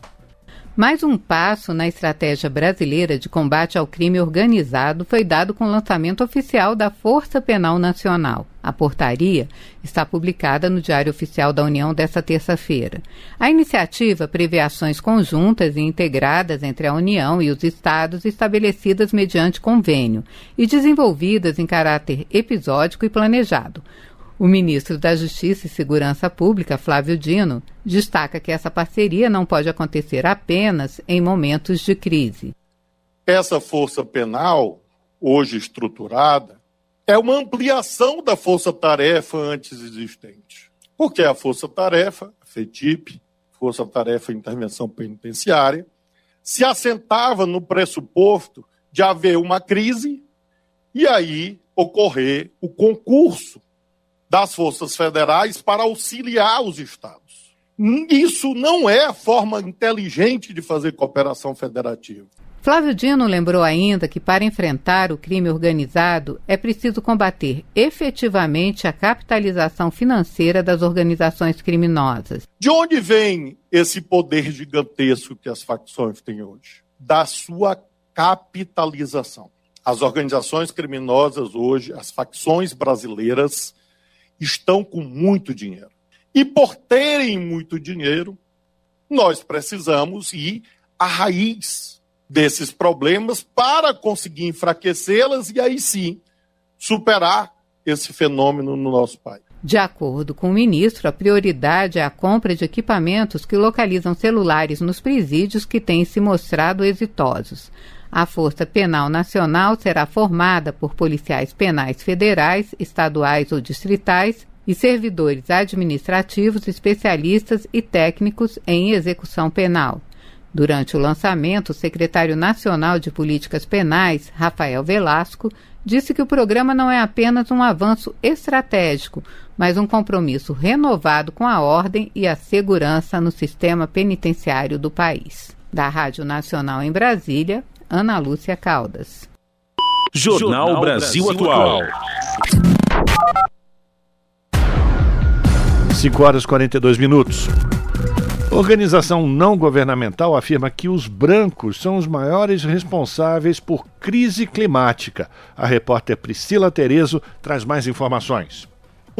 Mais um passo na estratégia brasileira de combate ao crime organizado foi dado com o lançamento oficial da Força Penal Nacional. A portaria está publicada no Diário Oficial da União desta terça-feira. A iniciativa prevê ações conjuntas e integradas entre a União e os estados estabelecidas mediante convênio e desenvolvidas em caráter episódico e planejado. O ministro da Justiça e Segurança Pública, Flávio Dino, destaca que essa parceria não pode acontecer apenas em momentos de crise. Essa força penal, hoje estruturada, é uma ampliação da força-tarefa antes existente. Porque a força-tarefa, a FETIP, Força-Tarefa Intervenção Penitenciária, se assentava no pressuposto de haver uma crise e aí ocorrer o concurso das forças federais para auxiliar os estados. Isso não é a forma inteligente de fazer cooperação federativa. Flávio Dino lembrou ainda que para enfrentar o crime organizado é preciso combater efetivamente a capitalização financeira das organizações criminosas. De onde vem esse poder gigantesco que as facções têm hoje? Da sua capitalização. As organizações criminosas hoje, as facções brasileiras, estão com muito dinheiro. E por terem muito dinheiro, nós precisamos ir à raiz desses problemas para conseguir enfraquecê-las e aí sim superar esse fenômeno no nosso país. De acordo com o ministro, a prioridade é a compra de equipamentos que localizam celulares nos presídios que têm se mostrado exitosos. A Força Penal Nacional será formada por policiais penais federais, estaduais ou distritais e servidores administrativos, especialistas e técnicos em execução penal. Durante o lançamento, o secretário nacional de Políticas Penais, Rafael Velasco, disse que o programa não é apenas um avanço estratégico, mas um compromisso renovado com a ordem e a segurança no sistema penitenciário do país. Da Rádio Nacional em Brasília, Ana Lúcia Caldas. Jornal Brasil Atual. 5 horas e 42 minutos. Organização não governamental afirma que os brancos são os maiores responsáveis por crise climática. A repórter Priscila Terezo traz mais informações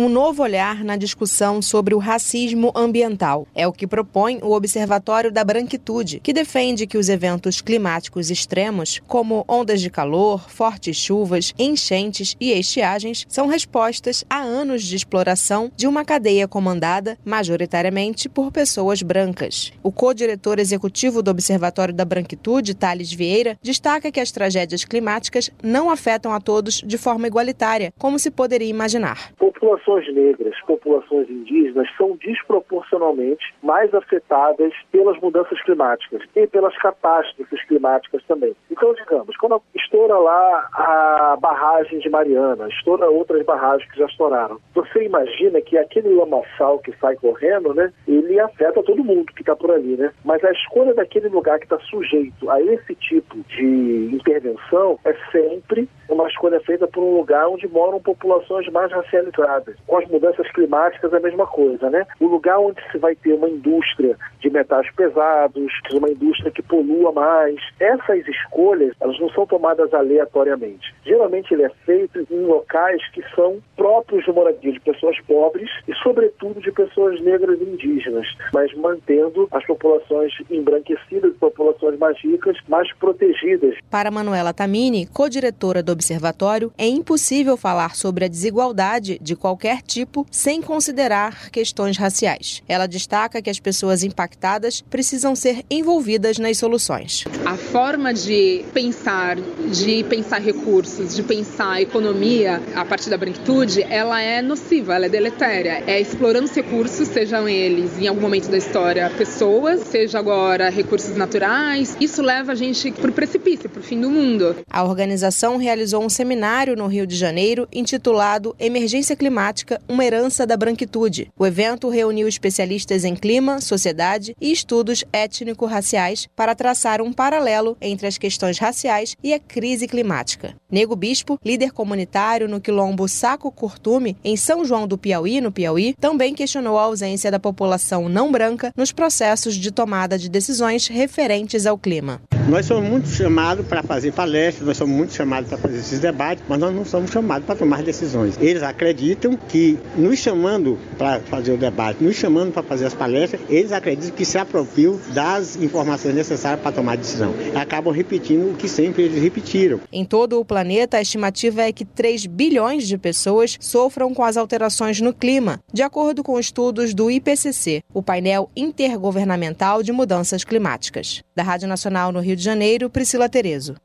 um novo olhar na discussão sobre o racismo ambiental. É o que propõe o Observatório da Branquitude, que defende que os eventos climáticos extremos, como ondas de calor, fortes chuvas, enchentes e estiagens, são respostas a anos de exploração de uma cadeia comandada majoritariamente por pessoas brancas. O co-diretor executivo do Observatório da Branquitude, Thales Vieira, destaca que as tragédias climáticas não afetam a todos de forma igualitária, como se poderia imaginar. População populações negras, populações indígenas são desproporcionalmente mais afetadas pelas mudanças climáticas e pelas catástrofes climáticas também. Então, digamos, quando estoura lá a barragem de Mariana, estoura outras barragens que já estouraram, você imagina que aquele lamaçal que sai correndo, né, ele afeta todo mundo que está por ali, né? Mas a escolha daquele lugar que está sujeito a esse tipo de intervenção é sempre uma escolha feita por um lugar onde moram populações mais racializadas. Com as mudanças climáticas é a mesma coisa, né? O lugar onde se vai ter uma indústria de metais pesados, uma indústria que polua mais, essas escolhas, elas não são tomadas aleatoriamente. Geralmente ele é feito em locais que são próprios de moradia de pessoas pobres e, sobretudo, de pessoas negras e indígenas, mas mantendo as populações embranquecidas, populações mais ricas, mais protegidas. Para Manuela Tamini, co-diretora do observatório, é impossível falar sobre a desigualdade de qualquer tipo sem considerar questões raciais. Ela destaca que as pessoas impactadas precisam ser envolvidas nas soluções. A forma de pensar, de pensar recursos, de pensar economia a partir da branquitude, ela é nociva, ela é deletéria. É explorando os recursos, sejam eles em algum momento da história pessoas, seja agora recursos naturais. Isso leva a gente para o precipício, para o fim do mundo. A organização realizou um seminário no Rio de Janeiro intitulado Emergência Climática, uma herança da branquitude. O evento reuniu especialistas em clima, sociedade e estudos étnico-raciais para traçar um paralelo entre as questões raciais e a crise climática. Nego Bispo, líder comunitário no quilombo Saco Curtume, em São João do Piauí, no Piauí, também questionou a ausência da população não branca nos processos de tomada de decisões referentes ao clima. Nós somos muito chamados para fazer palestras, nós somos muito chamados para fazer esses debates, mas nós não somos chamados para tomar decisões. Eles acreditam que, nos chamando para fazer o debate, nos chamando para fazer as palestras, eles acreditam que se apropriam das informações necessárias para tomar decisão. Acabam repetindo o que sempre eles repetiram. Em todo o planeta, a estimativa é que 3 bilhões de pessoas sofram com as alterações no clima, de acordo com estudos do IPCC, o painel intergovernamental de mudanças climáticas. Da Rádio Nacional no Rio de Janeiro, Priscila Terezo.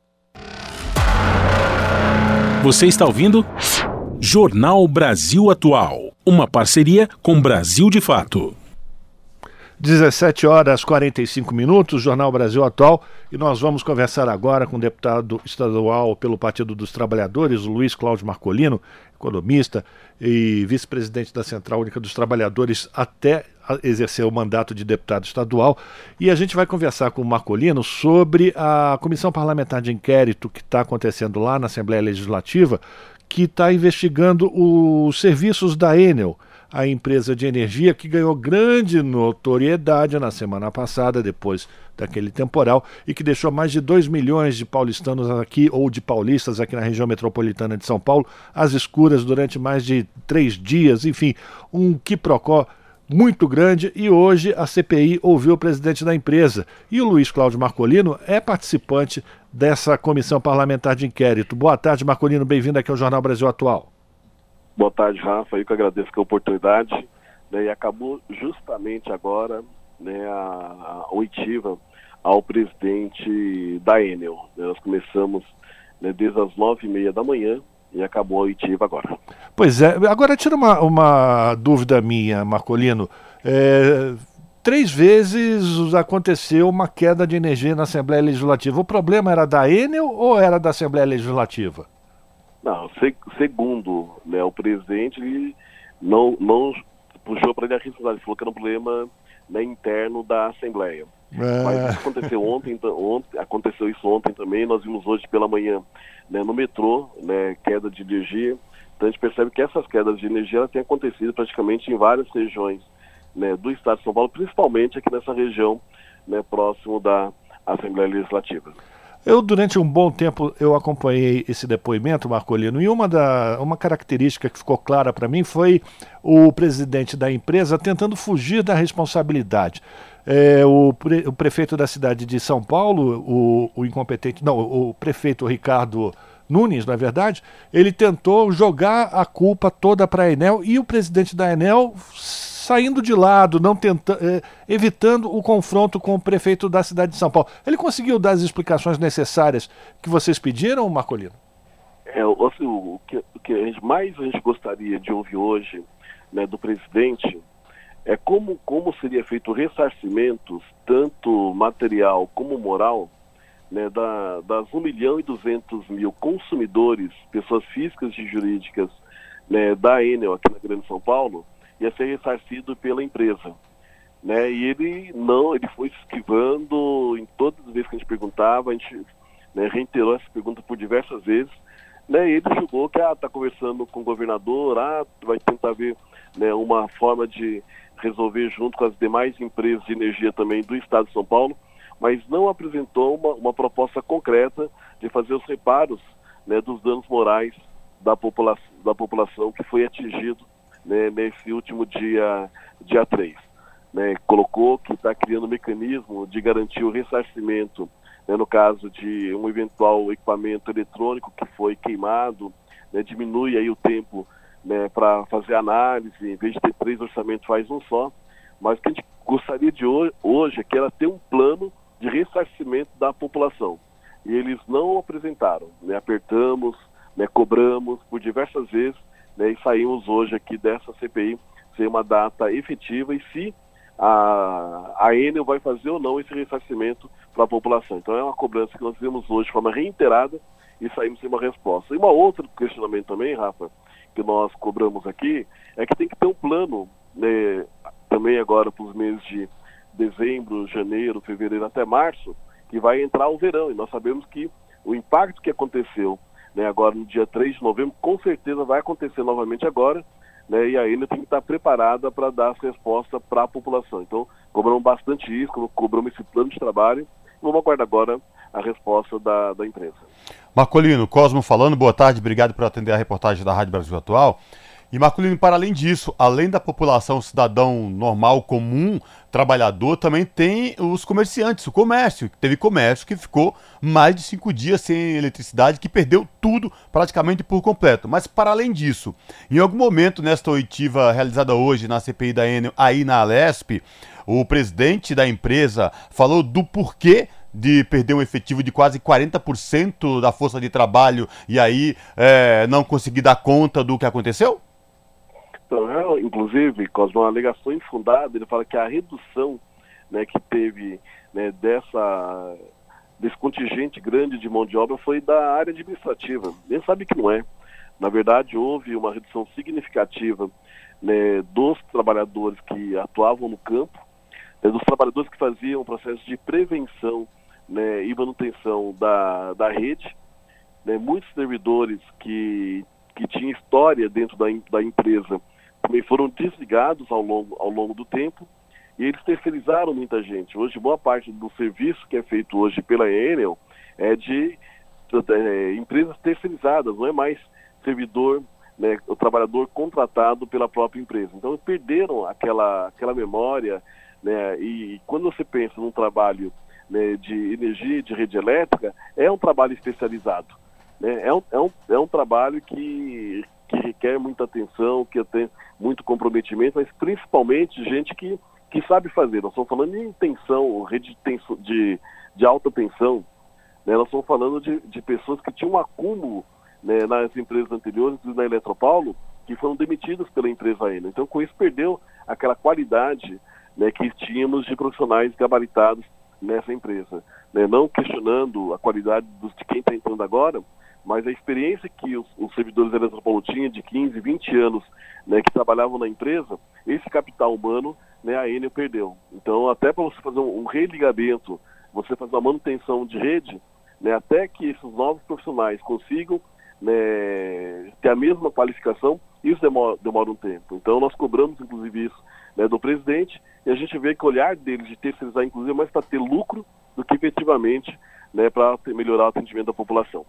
Você está ouvindo? Jornal Brasil Atual, uma parceria com Brasil de Fato. 17 horas 45 minutos, Jornal Brasil Atual, e nós vamos conversar agora com o deputado estadual pelo Partido dos Trabalhadores, Luiz Cláudio Marcolino, economista e vice-presidente da Central Única dos Trabalhadores até exercer o mandato de deputado estadual. E a gente vai conversar com o Marcolino sobre a comissão parlamentar de inquérito que está acontecendo lá na Assembleia Legislativa, que está investigando os serviços da Enel, a empresa de energia que ganhou grande notoriedade na semana passada, depois daquele temporal, e que deixou mais de 2 milhões de paulistanos aqui, ou de paulistas aqui na região metropolitana de São Paulo, às escuras durante mais de três dias. Enfim, um quiprocó muito grande e hoje a CPI ouviu o presidente da empresa. E o Luiz Cláudio Marcolino é participante dessa comissão parlamentar de inquérito. Boa tarde, Marcolino, bem-vindo aqui ao Jornal Brasil Atual. Boa tarde, Rafa. Eu que agradeço a oportunidade. Né, e acabou justamente agora né, a, oitiva ao presidente da Enel. Nós começamos né, desde as nove e meia da manhã e acabou a oitiva agora. Pois é. Agora tira uma, uma dúvida minha, Marcolino. É, três vezes aconteceu uma queda de energia na Assembleia Legislativa. O problema era da Enel ou era da Assembleia Legislativa? Não, segundo né, o presidente, ele não, não puxou para ele a responsabilidade, falou que era um problema né, interno da Assembleia. É. Mas isso aconteceu ontem, então, ontem, aconteceu isso ontem também, nós vimos hoje pela manhã né, no metrô, né, queda de energia. Então a gente percebe que essas quedas de energia têm acontecido praticamente em várias regiões né, do estado de São Paulo, principalmente aqui nessa região né, próximo da Assembleia Legislativa. Eu, durante um bom tempo, eu acompanhei esse depoimento, Marcolino, e uma, da, uma característica que ficou clara para mim foi o presidente da empresa tentando fugir da responsabilidade. É, o, pre, o, prefeito da cidade de São Paulo, o, o incompetente, não, o prefeito Ricardo Nunes, na verdade, ele tentou jogar a culpa toda para a Enel e o presidente da Enel saindo de lado, não tentando, eh, evitando o confronto com o prefeito da cidade de São Paulo. Ele conseguiu dar as explicações necessárias que vocês pediram, Marcolino? É, assim, o, que, o que a gente, mais a gente gostaria de ouvir hoje né, do presidente é como, como seria feito ressarcimentos, tanto material como moral, né, da, das 1 milhão e 200 mil consumidores, pessoas físicas e jurídicas né, da Enel aqui na Grande São Paulo, ia ser ressarcido pela empresa. Né? E ele não, ele foi esquivando em todas as vezes que a gente perguntava, a gente né, reiterou essa pergunta por diversas vezes, né? E ele julgou que ah, está conversando com o governador, ah, vai tentar ver né, uma forma de resolver junto com as demais empresas de energia também do estado de São Paulo, mas não apresentou uma, uma proposta concreta de fazer os reparos né, dos danos morais da população, da população que foi atingido né, nesse último dia, dia 3. Né, colocou que está criando um mecanismo de garantir o ressarcimento, né, no caso de um eventual equipamento eletrônico que foi queimado, né, diminui aí o tempo né, para fazer análise, em vez de ter três orçamentos, faz um só. Mas o que a gente gostaria de hoje, hoje é que ela tenha um plano de ressarcimento da população. E eles não apresentaram. Né? Apertamos, né? cobramos por diversas vezes né? e saímos hoje aqui dessa CPI sem uma data efetiva e se a, a Enel vai fazer ou não esse ressarcimento para a população. Então é uma cobrança que nós fizemos hoje de forma reiterada e saímos sem uma resposta. E uma outra questionamento também, Rafa, que nós cobramos aqui, é que tem que ter um plano, né, também agora para os meses de dezembro, janeiro, fevereiro até março, que vai entrar o verão. E nós sabemos que o impacto que aconteceu né, agora no dia 3 de novembro, com certeza vai acontecer novamente agora, né, e a Enel tem que estar preparada para dar essa resposta para a população. Então, cobramos bastante isso, cobramos esse plano de trabalho, vamos aguardar agora a resposta da, da empresa. Marcolino, Cosmo falando, boa tarde, obrigado por atender a reportagem da Rádio Brasil Atual. E Marcolino, para além disso, além da população cidadão normal, comum, trabalhador, também tem os comerciantes, o comércio. Teve comércio que ficou mais de cinco dias sem eletricidade, que perdeu tudo praticamente por completo. Mas para além disso, em algum momento nesta oitiva realizada hoje na CPI da Enel, aí na Alesp, o presidente da empresa falou do porquê de perder um efetivo de quase 40% da força de trabalho e aí é, não conseguir dar conta do que aconteceu? Então, é, inclusive, Cosmo, uma alegação infundada, ele fala que a redução né, que teve né, dessa, desse contingente grande de mão de obra foi da área administrativa. Nem sabe que não é. Na verdade, houve uma redução significativa né, dos trabalhadores que atuavam no campo, né, dos trabalhadores que faziam o processo de prevenção né, e manutenção da, da rede. Né, muitos servidores que, que tinham história dentro da, da empresa também foram desligados ao longo, ao longo do tempo e eles terceirizaram muita gente. Hoje, boa parte do serviço que é feito hoje pela Enel é de é, empresas terceirizadas, não é mais servidor, né, o trabalhador contratado pela própria empresa. Então, perderam aquela, aquela memória, né, e quando você pensa num trabalho né, de energia, de rede elétrica, é um trabalho especializado. Né? É, um, é, um, é um trabalho que, que requer muita atenção, que tem muito comprometimento, mas principalmente gente que, que sabe fazer. Nós estamos falando de tensão, rede de, de, de alta tensão. Né? Nós estamos falando de, de pessoas que tinham um acúmulo né, nas empresas anteriores e na Eletropaulo que foram demitidas pela empresa ainda. Então, com isso, perdeu aquela qualidade né, que tínhamos de profissionais gabaritados nessa empresa. Né? Não questionando a qualidade dos, de quem está entrando agora, mas a experiência que os, os servidores da Eletropaulo tinham de 15, 20 anos né, que trabalhavam na empresa, esse capital humano né, a Enel perdeu. Então, até para você fazer um, um religamento, você fazer uma manutenção de rede, né, até que esses novos profissionais consigam né, ter a mesma qualificação, isso demora, demora um tempo. Então, nós cobramos, inclusive, isso né, do presidente e a gente vê que o olhar deles de terceirizar, inclusive, é mais para ter lucro do que efetivamente né, para melhorar o atendimento da população.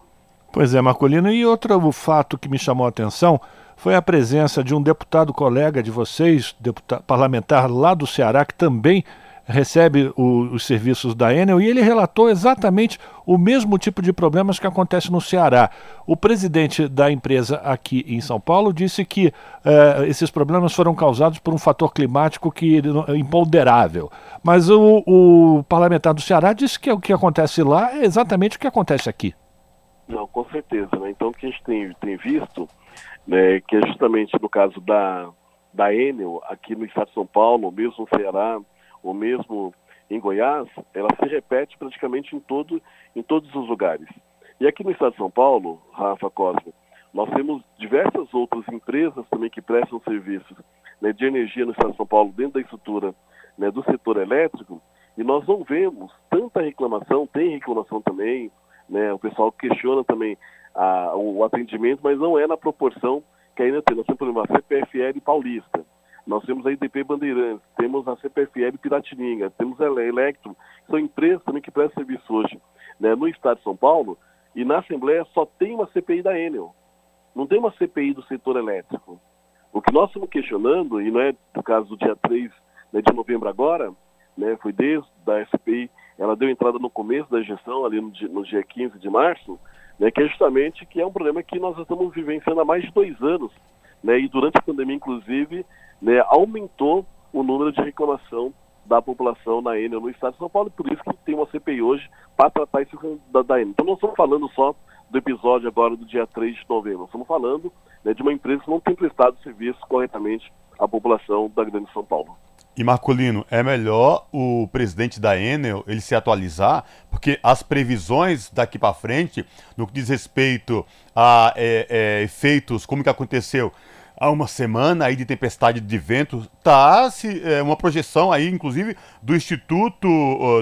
Pois é, Marcolino. E outro fato que me chamou a atenção foi a presença de um deputado colega de vocês, deputado, parlamentar lá do Ceará, que também recebe o, os serviços da Enel e ele relatou exatamente o mesmo tipo de problemas que acontece no Ceará. O presidente da empresa aqui em São Paulo disse que eh, esses problemas foram causados por um fator climático que é imponderável. Mas o, o parlamentar do Ceará disse que o que acontece lá é exatamente o que acontece aqui. Não, com certeza. Né? Então, o que a gente tem, tem visto, né, que é justamente no caso da, da Enel, aqui no estado de São Paulo, mesmo no Ceará, ou mesmo em Goiás, ela se repete praticamente em, todo, em todos os lugares. E aqui no estado de São Paulo, Rafa Cosme, nós temos diversas outras empresas também que prestam serviços né, de energia no estado de São Paulo, dentro da estrutura né, do setor elétrico, e nós não vemos tanta reclamação, tem reclamação também, né, o pessoal questiona também a, o atendimento, mas não é na proporção que ainda tem. Nós temos, por exemplo, a CPFL Paulista, nós temos a IDP Bandeirantes, temos a CPFL Piratininga, temos a Electro, são empresas também que prestam serviço hoje né, no estado de São Paulo, e na Assembleia só tem uma CPI da Enel, não tem uma CPI do setor elétrico. O que nós estamos questionando, e não é do caso do dia 3 né, de novembro agora, né, foi desde a CPI, ela deu entrada no começo da gestão, ali no dia, no dia 15 de março, né, que é justamente que é um problema que nós estamos vivenciando há mais de dois anos, né, e durante a pandemia, inclusive, né, aumentou o número de reclamação da população na Enel no estado de São Paulo, e por isso que tem uma CPI hoje para tratar isso da, da Enel. Então não estamos falando só do episódio agora do dia 3 de novembro, estamos falando né, de uma empresa que não tem prestado serviço corretamente à população da Grande São Paulo. E Marcolino, é melhor o presidente da Enel ele se atualizar, porque as previsões daqui para frente, no que diz respeito a é, é, efeitos, como que aconteceu há uma semana aí de tempestade de vento, tá se, é, uma projeção aí, inclusive, do Instituto,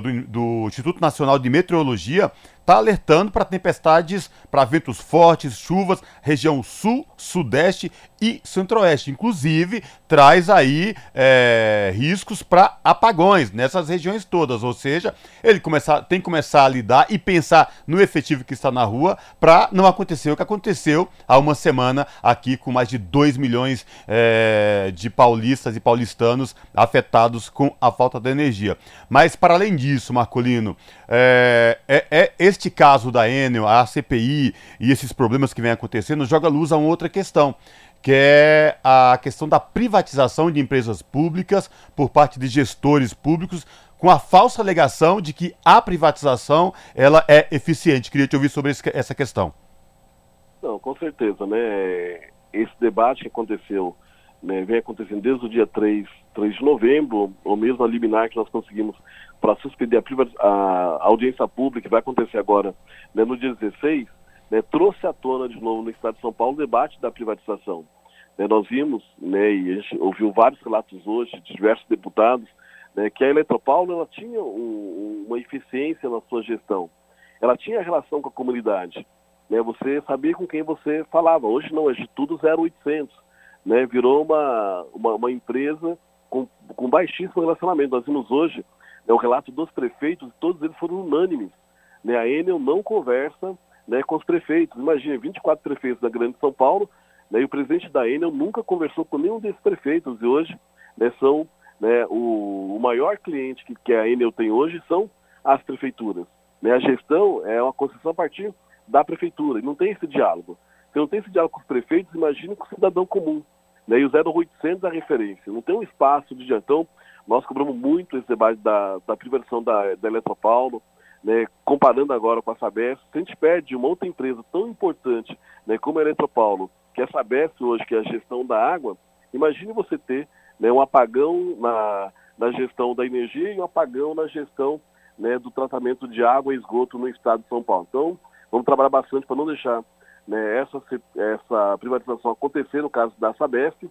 do, do Instituto Nacional de Meteorologia, está alertando para tempestades, para ventos fortes, chuvas, região sul, sudeste e centro-oeste. Inclusive, traz aí é, riscos para apagões nessas regiões todas. Ou seja, ele tem que começar a lidar e pensar no efetivo que está na rua para não acontecer o que aconteceu há uma semana aqui com mais de 2 milhões é, de paulistas e paulistanos afetados com a falta de energia. Mas, para além disso, Marcolino, é, é, é este caso da Enel, a CPI e esses problemas que vem acontecendo joga luz a uma outra questão, que é a questão da privatização de empresas públicas por parte de gestores públicos, com a falsa alegação de que a privatização ela é eficiente. Queria te ouvir sobre essa questão. Não, com certeza, né? Esse debate que aconteceu, né, vem acontecendo desde o dia 3, 3 de novembro, ou mesmo a liminar que nós conseguimos para suspender a, a, audiência pública, que vai acontecer agora né, no dia 16, né, trouxe à tona de novo no estado de São Paulo o debate da privatização. Né, nós vimos, né, e a gente ouviu vários relatos hoje de diversos deputados, né, que a Eletropaulo ela tinha um, uma eficiência na sua gestão. Ela tinha relação com a comunidade. Você sabia com quem você falava. Hoje não, é de tudo 0800. Né, virou uma, uma, uma empresa com, com baixíssimo relacionamento. Nós vimos hoje é o relato dos prefeitos, todos eles foram unânimes. Né? A Enel não conversa né, com os prefeitos. Imagina, 24 prefeitos da Grande São Paulo, né, e o presidente da Enel nunca conversou com nenhum desses prefeitos. E hoje né, são né, o, o, maior cliente que, que, a Enel tem hoje são as prefeituras. Né? A gestão é uma concessão a partir da prefeitura, e não tem esse diálogo. Se não tem esse diálogo com os prefeitos, imagine com o cidadão comum. Né? E o 0800 é a referência. Não tem um espaço de então nós cobramos muito esse debate da, da privatização da, da Eletropaulo, né, comparando agora com a Sabesp. Se a gente perde uma outra empresa tão importante né, como a Eletropaulo, que é a Sabesp hoje, que é a gestão da água, imagine você ter né, um apagão na, na gestão da energia e um apagão na gestão né, do tratamento de água e esgoto no estado de São Paulo. Então, vamos trabalhar bastante para não deixar né, essa, essa privatização acontecer no caso da Sabesp,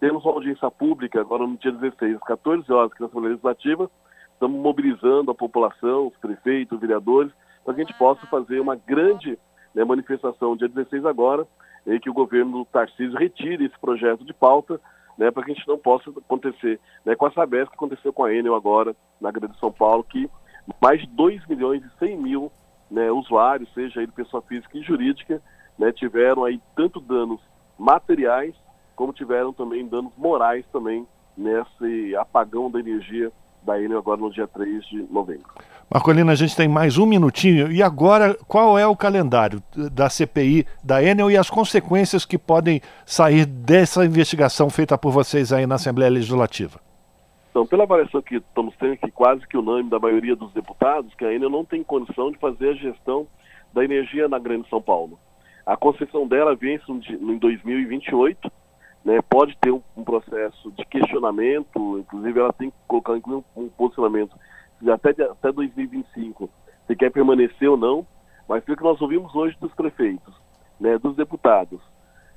temos uma audiência pública agora no dia 16, às 14 horas, aqui na Assembleia Legislativa. Estamos mobilizando a população, os prefeitos, os vereadores, para que a gente possa fazer uma grande né, manifestação dia 16 agora, e que o governo do Tarcísio retire esse projeto de pauta, né, para que a gente não possa acontecer né, com a Sabesp, que aconteceu com a Enel agora, na Grande São Paulo, que mais de 2 milhões e 100 mil né, usuários, seja ele pessoa física e jurídica, né, tiveram aí tanto danos materiais como tiveram também danos morais também nesse apagão da energia da Enel agora no dia 3 de novembro. Marcolina, a gente tem mais um minutinho. E agora, qual é o calendário da CPI da Enel e as consequências que podem sair dessa investigação feita por vocês aí na Assembleia Legislativa? Então, pela avaliação que estamos tendo aqui, quase que unânime da maioria dos deputados, que a Enel não tem condição de fazer a gestão da energia na Grande São Paulo. A concessão dela vence em 2028 né, pode ter um, um, processo de questionamento, inclusive ela tem que colocar um, um posicionamento até, até 2025, se quer permanecer ou não, mas pelo que nós ouvimos hoje dos prefeitos, né, dos deputados,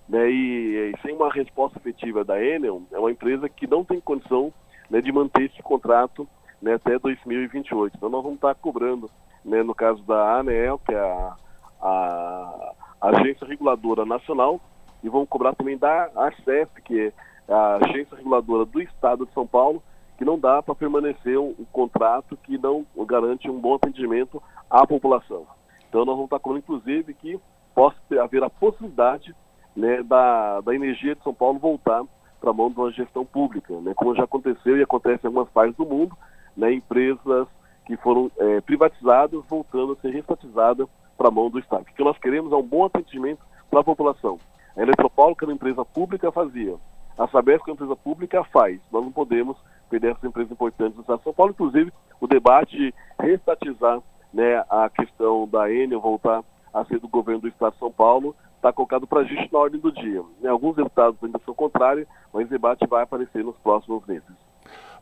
né, e, e, sem uma resposta efetiva da Enel, é uma empresa que não tem condição né, de manter esse contrato né, até 2028. Então nós vamos estar cobrando, né, no caso da ANEEL, que é a, a Agência Reguladora Nacional, e vão cobrar também da ARCEP, que é a agência reguladora do Estado de São Paulo, que não dá para permanecer um, um, contrato que não garante um bom atendimento à população. Então nós vamos estar cobrando, inclusive, que possa haver a possibilidade né, da, da energia de São Paulo voltar para a mão de uma gestão pública, né, como já aconteceu e acontece em algumas partes do mundo, né, empresas que foram é, privatizadas voltando a ser restatizadas para a mão do Estado. O que nós queremos é um bom atendimento para a população. A Eletropaulo, que é uma empresa pública, fazia. A Sabesp, que é uma empresa pública, faz. Nós não podemos perder essas empresas importantes do Estado de São Paulo. Inclusive, o debate de restatizar né, a questão da Enel voltar a ser do governo do Estado de São Paulo está colocado para a gente na ordem do dia. Né, alguns deputados ainda são contrários, mas o debate vai aparecer nos próximos meses.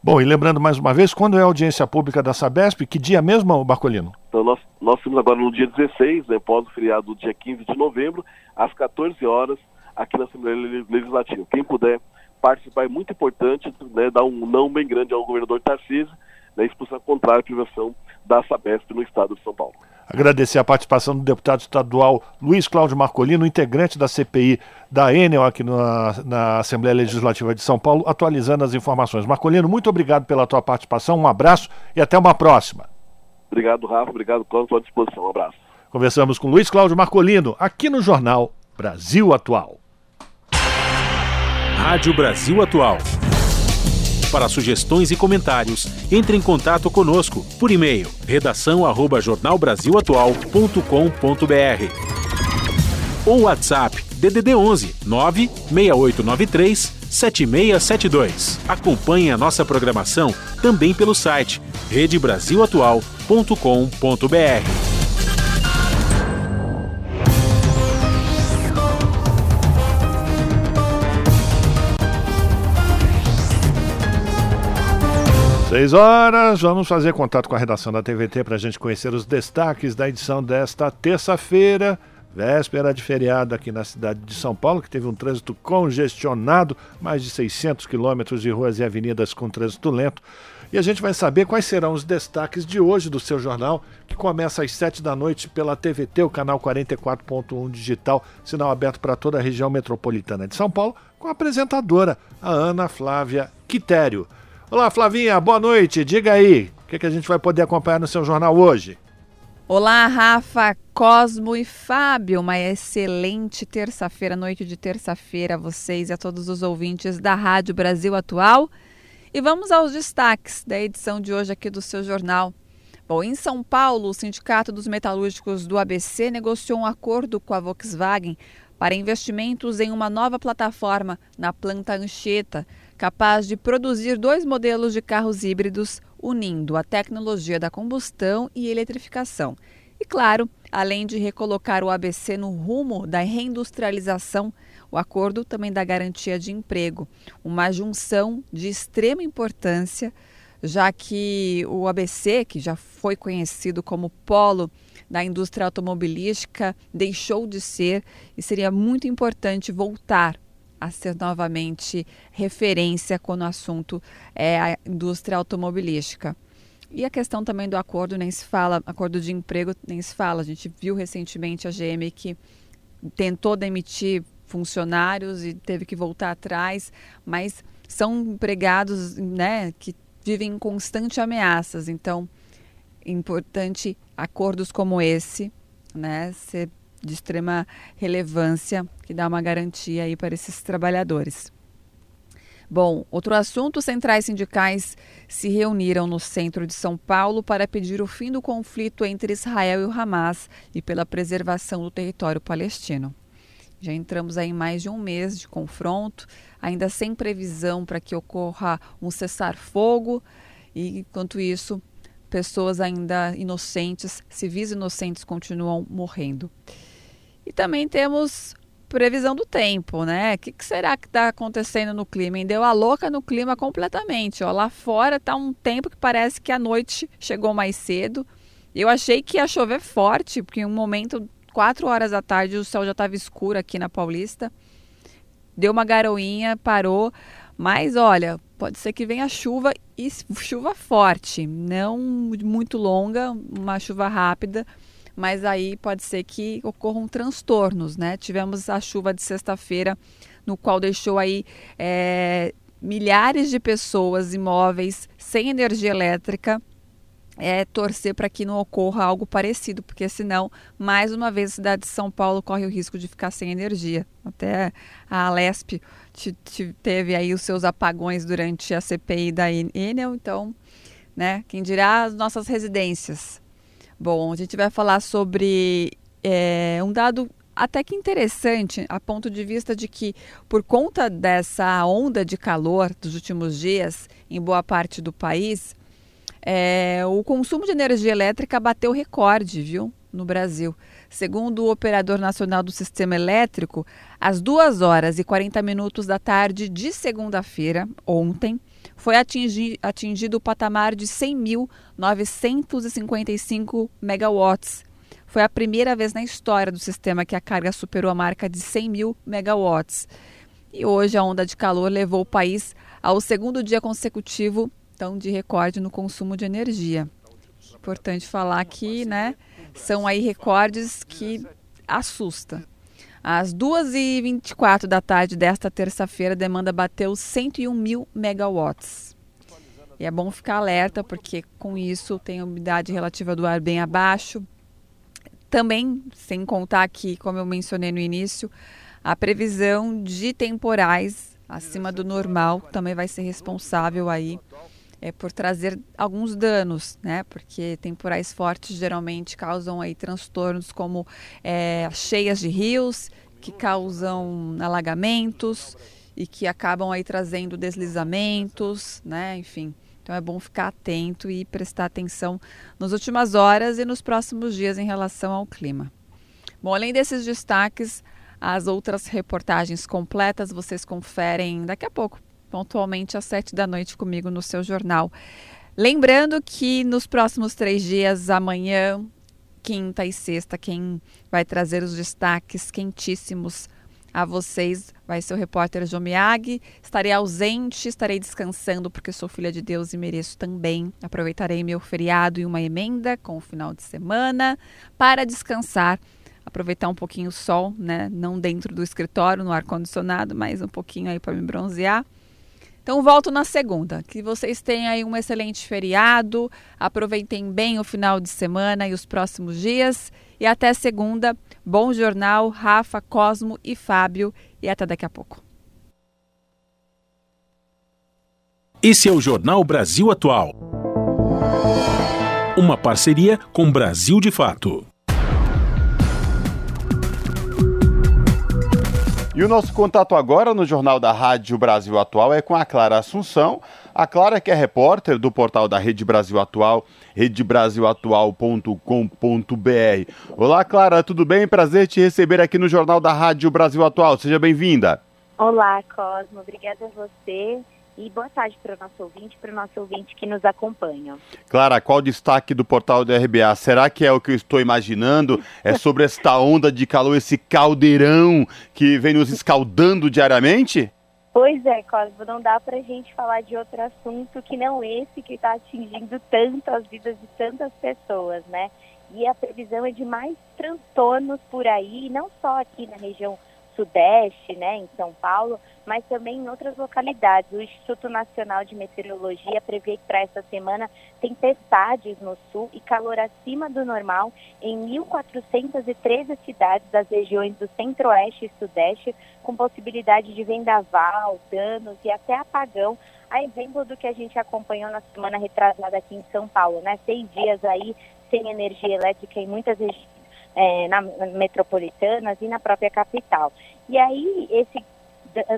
Bom, e lembrando mais uma vez, quando é a audiência pública da Sabesp? Que dia mesmo, Barcolino? Então, nós, nós temos agora no dia 16, né, pós o feriado do dia 15 de novembro, às 14 horas, aqui na Assembleia Legislativa. Quem puder participar é muito importante, né, dar um não bem grande ao governador Tarcísio, né, expulsão contrária à privação da Sabesp no estado de São Paulo. Agradecer a participação do deputado estadual Luiz Cláudio Marcolino, integrante da CPI da Enel aqui na, na, Assembleia Legislativa de São Paulo, atualizando as informações. Marcolino, muito obrigado pela tua participação, um abraço e até uma próxima. Obrigado, Rafa, obrigado, estou à disposição, um abraço. Conversamos com Luiz Cláudio Marcolino, aqui no Jornal Brasil Atual. Rádio Brasil Atual. Para sugestões e comentários, entre em contato conosco por e-mail redação@jornalbrasilatual.com.br ou WhatsApp DDD 11 96893 7672. Acompanhe a nossa programação também pelo site redebrasilatual.com.br. Seis horas, vamos fazer contato com a redação da TVT para a gente conhecer os destaques da edição desta terça-feira, véspera de feriado aqui na cidade de São Paulo, que teve um trânsito congestionado, mais de 600 quilômetros de ruas e avenidas com trânsito lento. E a gente vai saber quais serão os destaques de hoje do seu jornal, que começa às 7 da noite pela TVT, o canal 44.1 digital, sinal aberto para toda a região metropolitana de São Paulo, com a apresentadora, a Ana Flávia Quitério. Olá, Flavinha, boa noite. Diga aí, o que, que a gente vai poder acompanhar no seu jornal hoje? Olá, Rafa, Cosmo e Fábio. Uma excelente terça-feira, noite de terça-feira a vocês e a todos os ouvintes da Rádio Brasil Atual. E vamos aos destaques da edição de hoje aqui do seu jornal. Bom, em São Paulo, o Sindicato dos Metalúrgicos do ABC negociou um acordo com a Volkswagen para investimentos em uma nova plataforma na planta Anchieta capaz de produzir dois modelos de carros híbridos, unindo a tecnologia da combustão e eletrificação. E claro, além de recolocar o ABC no rumo da reindustrialização, o acordo também dá garantia de emprego, uma junção de extrema importância, já que o ABC, que já foi conhecido como polo da indústria automobilística, deixou de ser e seria muito importante voltar a ser novamente referência quando o assunto é a indústria automobilística. E a questão também do acordo nem se fala, acordo de emprego nem se fala. A gente viu recentemente a GM que tentou demitir funcionários e teve que voltar atrás, mas são empregados né, que vivem em constante ameaças. Então, importante acordos como esse, né, ser de extrema relevância que dá uma garantia aí para esses trabalhadores. Bom, outro assunto: centrais sindicais se reuniram no centro de São Paulo para pedir o fim do conflito entre Israel e o Hamas e pela preservação do território palestino. Já entramos aí em mais de um mês de confronto, ainda sem previsão para que ocorra um cessar-fogo, e enquanto isso, pessoas ainda inocentes, civis inocentes, continuam morrendo. E também temos previsão do tempo, né? O que, que, será que está acontecendo no clima? Deu a louca no clima completamente. Ó, lá fora está um tempo que parece que a noite chegou mais cedo. Eu achei que ia chover forte, porque em um momento, quatro horas da tarde, o céu já estava escuro aqui na Paulista. Deu uma garoinha, parou. Mas olha, pode ser que venha chuva e chuva forte, não muito longa, uma chuva rápida mas aí pode ser que ocorram transtornos, né? Tivemos a chuva de sexta-feira, no qual deixou aí é, milhares de pessoas imóveis sem energia elétrica. É torcer para que não ocorra algo parecido, porque senão, mais uma vez, a cidade de São Paulo corre o risco de ficar sem energia. Até a Alesp teve aí os seus apagões durante a CPI da Enel, então, né, quem dirá as nossas residências. Bom, a gente vai falar sobre é, um dado até que interessante, a ponto de vista de que, por conta dessa onda de calor dos últimos dias, em boa parte do país, é, o consumo de energia elétrica bateu recorde, viu, no Brasil. Segundo o Operador Nacional do Sistema Elétrico, às 2 horas e 40 minutos da tarde de segunda-feira, ontem, foi atingi atingido o patamar de 100.955 megawatts. Foi a primeira vez na história do sistema que a carga superou a marca de 100 mil megawatts. E hoje a onda de calor levou o país ao segundo dia consecutivo então, de recorde no consumo de energia. Importante falar que, né, são aí recordes que assusta. Às 2h24 da tarde desta terça-feira, a demanda bateu 101 mil megawatts. E é bom ficar alerta, porque com isso tem a umidade relativa do ar bem abaixo. Também, sem contar que, como eu mencionei no início, a previsão de temporais acima do normal também vai ser responsável aí é, por trazer alguns danos, né? Porque temporais fortes geralmente causam aí transtornos como é, cheias de rios, que causam alagamentos e que acabam aí trazendo deslizamentos, né? Enfim. Então é bom ficar atento e prestar atenção nas últimas horas e nos próximos dias em relação ao clima. Bom, além desses destaques, as outras reportagens completas vocês conferem daqui a pouco pontualmente às sete da noite comigo no seu jornal. Lembrando que nos próximos três dias, amanhã, quinta e sexta, quem vai trazer os destaques quentíssimos a vocês vai ser o repórter João Miyagi. Estarei ausente, estarei descansando porque sou filha de Deus e mereço também. Aproveitarei meu feriado e uma emenda com o final de semana para descansar, aproveitar um pouquinho o sol, né? Não dentro do escritório, no ar condicionado, mas um pouquinho aí para me bronzear. Então volto na segunda. Que vocês tenham aí um excelente feriado, aproveitem bem o final de semana e os próximos dias. E até segunda. Bom jornal, Rafa, Cosmo e Fábio. E até daqui a pouco. Esse é o Jornal Brasil Atual. Uma parceria com Brasil de Fato. E o nosso contato agora no Jornal da Rádio Brasil Atual é com a Clara Assunção. A Clara que é repórter do portal da Rede Brasil Atual, redebrasilatual.com.br. Olá, Clara, tudo bem? Prazer te receber aqui no Jornal da Rádio Brasil Atual. Seja bem-vinda. Olá, Cosmo. Obrigada a você. E boa tarde para o nosso ouvinte, para o nosso ouvinte que nos acompanha. Clara, qual o destaque do portal do RBA? Será que é o que eu estou imaginando? É sobre esta onda de calor, esse caldeirão que vem nos escaldando diariamente? Pois é, Cosmo, não dá para a gente falar de outro assunto que não esse que está atingindo tanto as vidas de tantas pessoas, né? E a previsão é de mais transtornos por aí, não só aqui na região Sudeste, né, em São Paulo, mas também em outras localidades. O Instituto Nacional de Meteorologia prevê que para essa semana tempestades no sul e calor acima do normal em 1.413 cidades das regiões do Centro-Oeste e Sudeste, com possibilidade de vendaval, danos e até apagão a exemplo do que a gente acompanhou na semana retrasada aqui em São Paulo, né? Seis dias aí sem energia elétrica em muitas regiões é, na, metropolitanas e na própria capital. E aí, esse,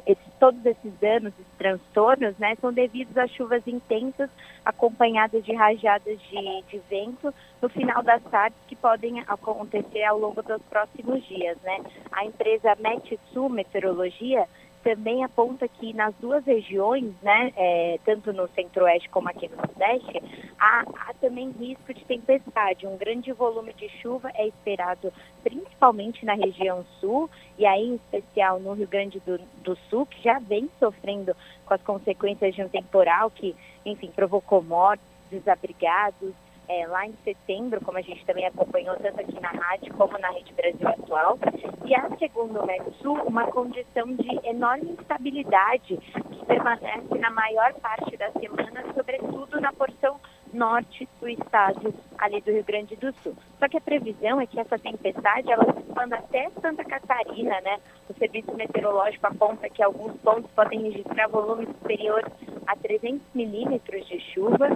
esse, todos esses danos, esses transtornos, né, são devidos a chuvas intensas acompanhadas de rajadas de, de vento no final das tardes que podem acontecer ao longo dos próximos dias, né? A empresa Metsul Meteorologia também aponta que nas duas regiões, né, é, tanto no centro-oeste como aqui no sudeste, há, há, também risco de tempestade. Um grande volume de chuva é esperado principalmente na região sul e aí em especial no Rio Grande do, do Sul, que já vem sofrendo com as consequências de um temporal que, enfim, provocou mortes, desabrigados, é, lá em setembro, como a gente também acompanhou tanto aqui na rádio como na Rede Brasil Atual, e há, segundo o Metsul, uma condição de enorme instabilidade que permanece na maior parte da semana, sobretudo na porção norte do estado, ali do Rio Grande do Sul. Só que a previsão é que essa tempestade ela se expanda até Santa Catarina, né? O serviço meteorológico aponta que alguns pontos podem registrar volumes superiores a 300 milímetros de chuva.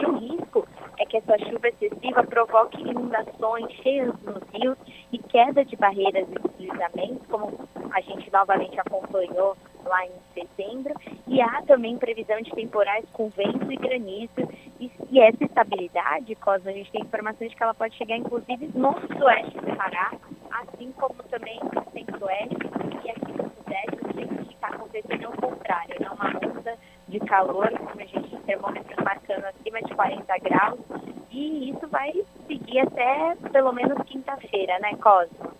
E o risco é que essa chuva excessiva provoque inundações cheias nos rios e queda de barreiras e deslizamentos, como a gente novamente acompanhou lá em setembro, e há também previsão de temporais com vento e granizo, e, e essa estabilidade, Cosmo, a gente tem informações de que ela pode chegar inclusive no sudoeste do Pará, assim como também no centro-oeste e aqui no sudeste, o que está acontecendo é o contrário, né? uma onda de calor, como a gente tem termômetros marcando acima de 40 graus, e isso vai seguir até pelo menos quinta-feira, né, Cosmo?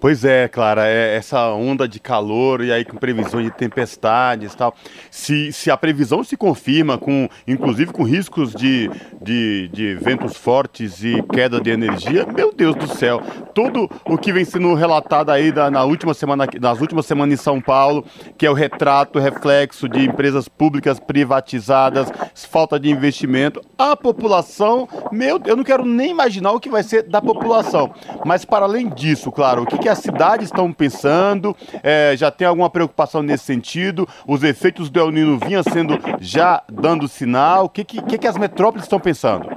Pois é, Clara, é essa onda de calor e aí com previsões de tempestades e tal. Se, se a previsão se confirma, com inclusive com riscos de, de, de ventos fortes e queda de energia, meu Deus do céu, tudo o que vem sendo relatado aí da, na última semana, nas últimas semanas em São Paulo, que é o retrato, reflexo de empresas públicas privatizadas, falta de investimento, a população, meu, eu não quero nem imaginar o que vai ser da população. Mas para além disso, claro, o que, que as cidades estão pensando? É, já tem alguma preocupação nesse sentido? Os efeitos do El Nino vinham sendo já dando sinal? O que, que, que as metrópoles estão pensando?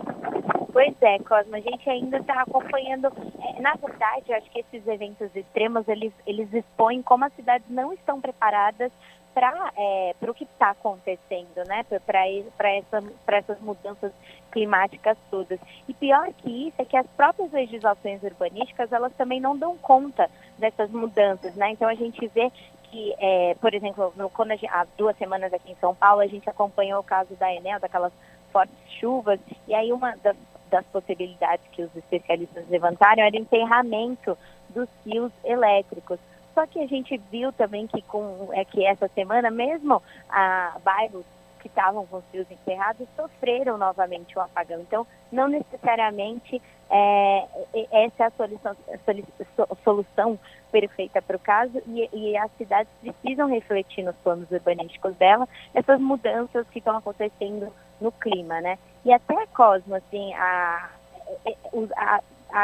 Pois é, Cosmo, a gente ainda está acompanhando. É, na verdade, acho que esses eventos extremos eles, eles expõem como as cidades não estão preparadas para é, o que está acontecendo, né? Para essa, essas mudanças climáticas todas. E pior que isso é que as próprias legislações urbanísticas elas também não dão conta dessas mudanças, né? Então a gente vê que, é, por exemplo, no, quando gente, há duas semanas aqui em São Paulo a gente acompanhou o caso da Enel, daquelas fortes chuvas, e aí uma das, das possibilidades que os especialistas levantaram era o enterramento dos fios elétricos. Só que a gente viu também que com é que essa semana mesmo a bairros que estavam com os fios encerrados sofreram novamente o um apagão. Então, não necessariamente é, essa é a solução, a solução perfeita para o caso e, e, as cidades precisam refletir nos planos urbanísticos dela essas mudanças que estão acontecendo no clima, né? E até Cosmo, assim, a, a, a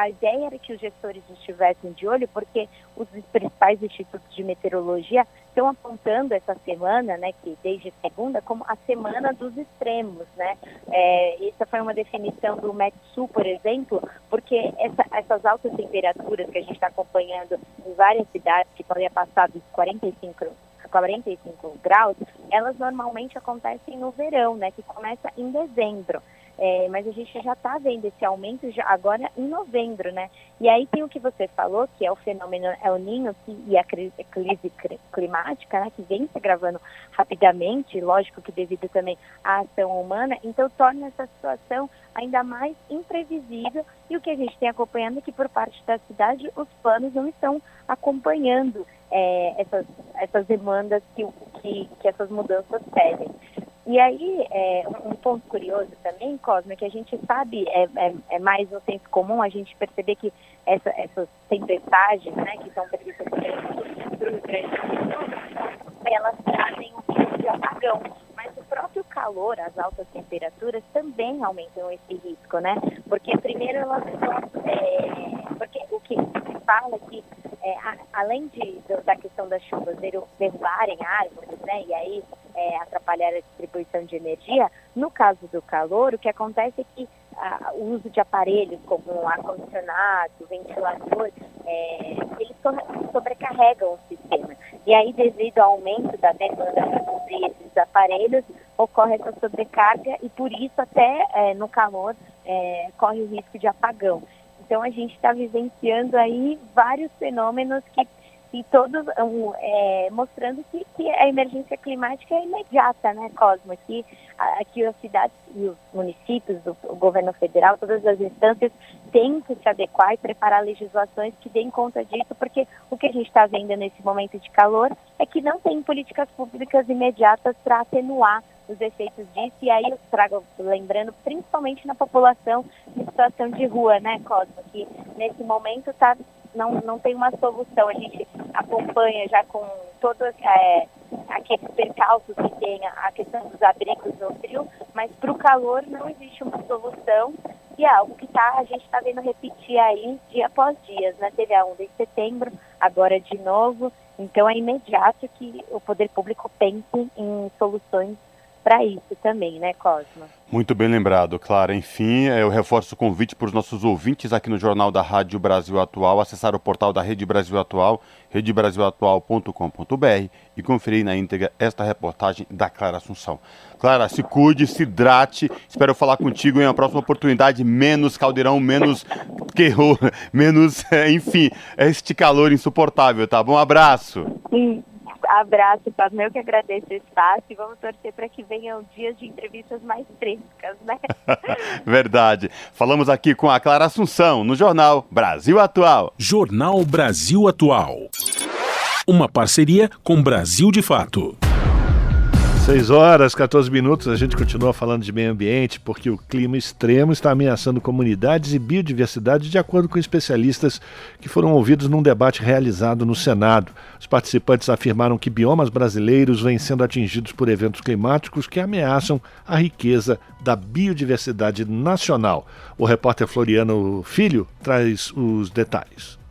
ideia era que os gestores estivessem de olho, porque os principais institutos de meteorologia estão apontando essa semana, né, que desde segunda, como a semana dos extremos, né? É, essa foi uma definição do Metsu, por exemplo, porque essa, essas altas temperaturas que a gente está acompanhando em várias cidades, que podem passar dos 45 45 graus, elas normalmente acontecem no verão, né, que começa em dezembro. É, mas a gente já está vendo esse aumento já agora em novembro, né? E aí tem o que você falou, que é o fenômeno El Ninho que, e a crise, crise climática, né, que vem se agravando rapidamente, lógico que devido também à ação humana, então torna essa situação ainda mais imprevisível e o que a gente tem acompanhando é que por parte da cidade os planos não estão acompanhando é, essas, essas demandas que, que, que essas mudanças pedem. E aí, é, um ponto curioso também, Cosme, que a gente sabe, é, é, é, mais no senso comum, a gente perceber que essa, essas tempestades, né, que são previstas para o elas trazem um risco de apagão. Próprio calor, as altas temperaturas, também aumentam esse risco, né? Porque primeiro elas é, porque o que se fala é que é, a, além de, da questão das chuvas derrubarem árvores, né, e aí é, atrapalhar a distribuição de energia, no caso do calor, o que acontece é que a, o uso de aparelhos como ar-condicionado, ventilador, é, eles sobrecarregam o sistema. E aí, devido ao aumento da demanda para esses aparelhos, ocorre essa sobrecarga e por isso até é, no calor é, corre o risco de apagão. Então a gente está vivenciando aí vários fenômenos que todos é, mostrando que, que, a emergência climática é imediata, né, Cosmo? Que aqui as cidades e os municípios, o, governo federal, todas as instâncias têm que se adequar e preparar legislações que deem conta disso, porque o que a gente está vendo nesse momento de calor é que não tem políticas públicas imediatas para atenuar os efeitos disso, e aí eu trago, lembrando, principalmente na população em situação de rua, né, Cosmo, que nesse momento tá, não, não tem uma solução. A gente acompanha já com todos é, aqueles percalços que tem a questão dos abrigos no frio, mas para o calor não existe uma solução e é algo que tá, a gente está vendo repetir aí dia após dia, né? Teve a onda em setembro, agora de novo, então é imediato que o poder público pense em soluções para isso também, né, Cosma? Muito bem lembrado, Clara. Enfim, eu reforço o convite para os nossos ouvintes aqui no Jornal da Rádio Brasil Atual, acessar o portal da Rede Brasil Atual, redebrasilatual.com.br e conferir na íntegra esta reportagem da Clara Assunção. Clara, se cuide, se hidrate. Espero falar contigo em uma próxima oportunidade. Menos caldeirão, menos [laughs] terror, menos, enfim, este calor insuportável, tá bom? Um abraço. Sim abraço, Pablo. Eu que agradeço o espaço e vamos torcer para que venham dias de entrevistas mais frescas, né? [laughs] Verdade. Falamos aqui com a Clara Assunção no Jornal Brasil Atual. Jornal Brasil Atual. Uma parceria com Brasil de Fato. 6 horas, 14 minutos, a gente continua falando de meio ambiente porque o clima extremo está ameaçando comunidades e biodiversidade, de acordo com especialistas que foram ouvidos num debate realizado no Senado. Os participantes afirmaram que biomas brasileiros vêm sendo atingidos por eventos climáticos que ameaçam a riqueza da biodiversidade nacional. O repórter Floriano Filho traz os detalhes.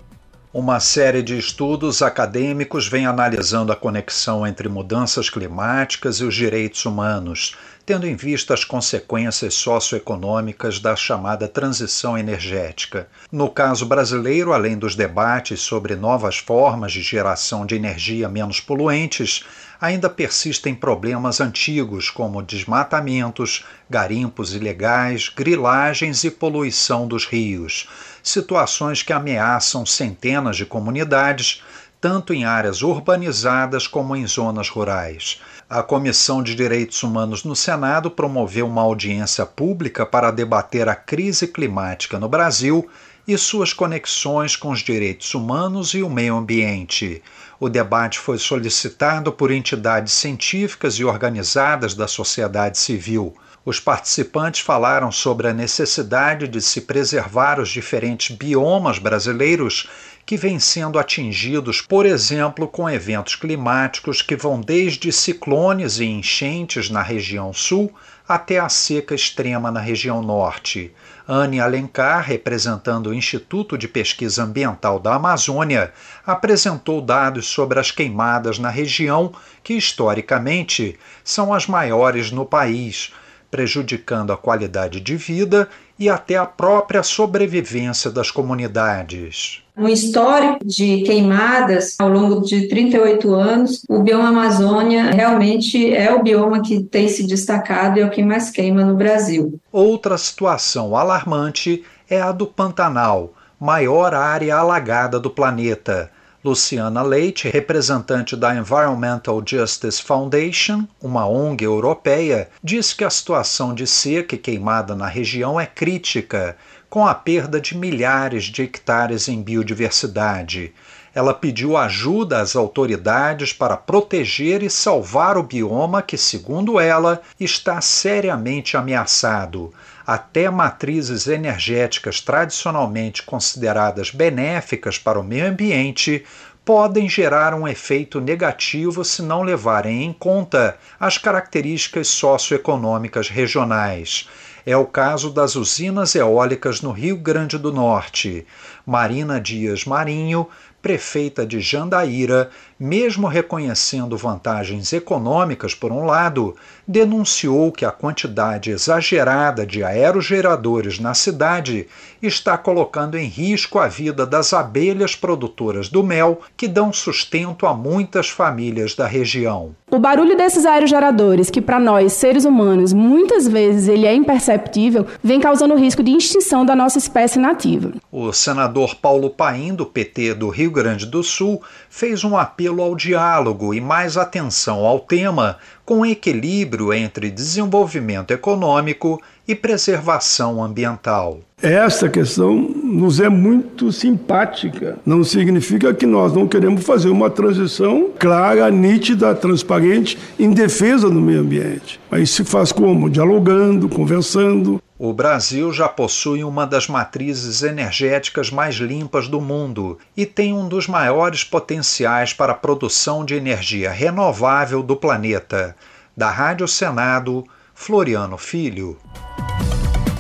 Uma série de estudos acadêmicos vem analisando a conexão entre mudanças climáticas e os direitos humanos, tendo em vista as consequências socioeconômicas da chamada transição energética. No caso brasileiro, além dos debates sobre novas formas de geração de energia menos poluentes, ainda persistem problemas antigos como desmatamentos, garimpos ilegais, grilagens e poluição dos rios situações que ameaçam centenas de comunidades, tanto em áreas urbanizadas como em zonas rurais. A Comissão de Direitos Humanos no Senado promoveu uma audiência pública para debater a crise climática no Brasil e suas conexões com os direitos humanos e o meio ambiente. O debate foi solicitado por entidades científicas e organizadas da sociedade civil. Os participantes falaram sobre a necessidade de se preservar os diferentes biomas brasileiros que vêm sendo atingidos, por exemplo, com eventos climáticos que vão desde ciclones e enchentes na região sul até a seca extrema na região norte. Anne Alencar, representando o Instituto de Pesquisa Ambiental da Amazônia, apresentou dados sobre as queimadas na região, que historicamente são as maiores no país prejudicando a qualidade de vida e até a própria sobrevivência das comunidades. Um histórico de queimadas ao longo de 38 anos, o bioma Amazônia realmente é o bioma que tem se destacado e é o que mais queima no Brasil. Outra situação alarmante é a do Pantanal, maior área alagada do planeta Luciana Leite, representante da Environmental Justice Foundation, uma ONG europeia, diz que a situação de seca e queimada na região é crítica, com a perda de milhares de hectares em biodiversidade. Ela pediu ajuda às autoridades para proteger e salvar o bioma que, segundo ela, está seriamente ameaçado até matrizes energéticas tradicionalmente consideradas benéficas para o meio ambiente podem gerar um efeito negativo se não levarem em conta as características socioeconômicas regionais. É o caso das usinas eólicas no Rio Grande do Norte. Marina Dias Marinho, prefeita de Jandaíra, mesmo reconhecendo vantagens econômicas por um lado, denunciou que a quantidade exagerada de aerogeradores na cidade está colocando em risco a vida das abelhas produtoras do mel que dão sustento a muitas famílias da região. O barulho desses aerogeradores, que para nós seres humanos muitas vezes ele é imperceptível, vem causando risco de extinção da nossa espécie nativa. O senador Paulo Paim do PT do Rio Grande do Sul fez um apelo ao diálogo e mais atenção ao tema, com equilíbrio entre desenvolvimento econômico e preservação ambiental. Essa questão nos é muito simpática. Não significa que nós não queremos fazer uma transição clara, nítida, transparente, em defesa do meio ambiente. Mas se faz como? Dialogando, conversando. O Brasil já possui uma das matrizes energéticas mais limpas do mundo e tem um dos maiores potenciais para a produção de energia renovável do planeta. Da Rádio Senado, Floriano Filho.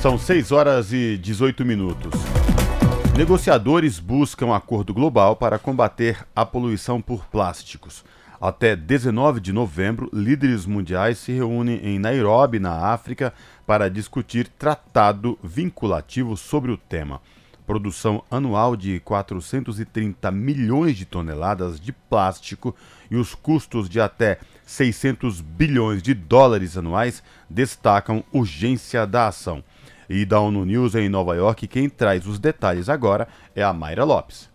São 6 horas e 18 minutos. Negociadores buscam acordo global para combater a poluição por plásticos. Até 19 de novembro, líderes mundiais se reúnem em Nairobi, na África, para discutir tratado vinculativo sobre o tema. Produção anual de 430 milhões de toneladas de plástico e os custos de até 600 bilhões de dólares anuais destacam urgência da ação. E da ONU News em Nova York, quem traz os detalhes agora é a Mayra Lopes.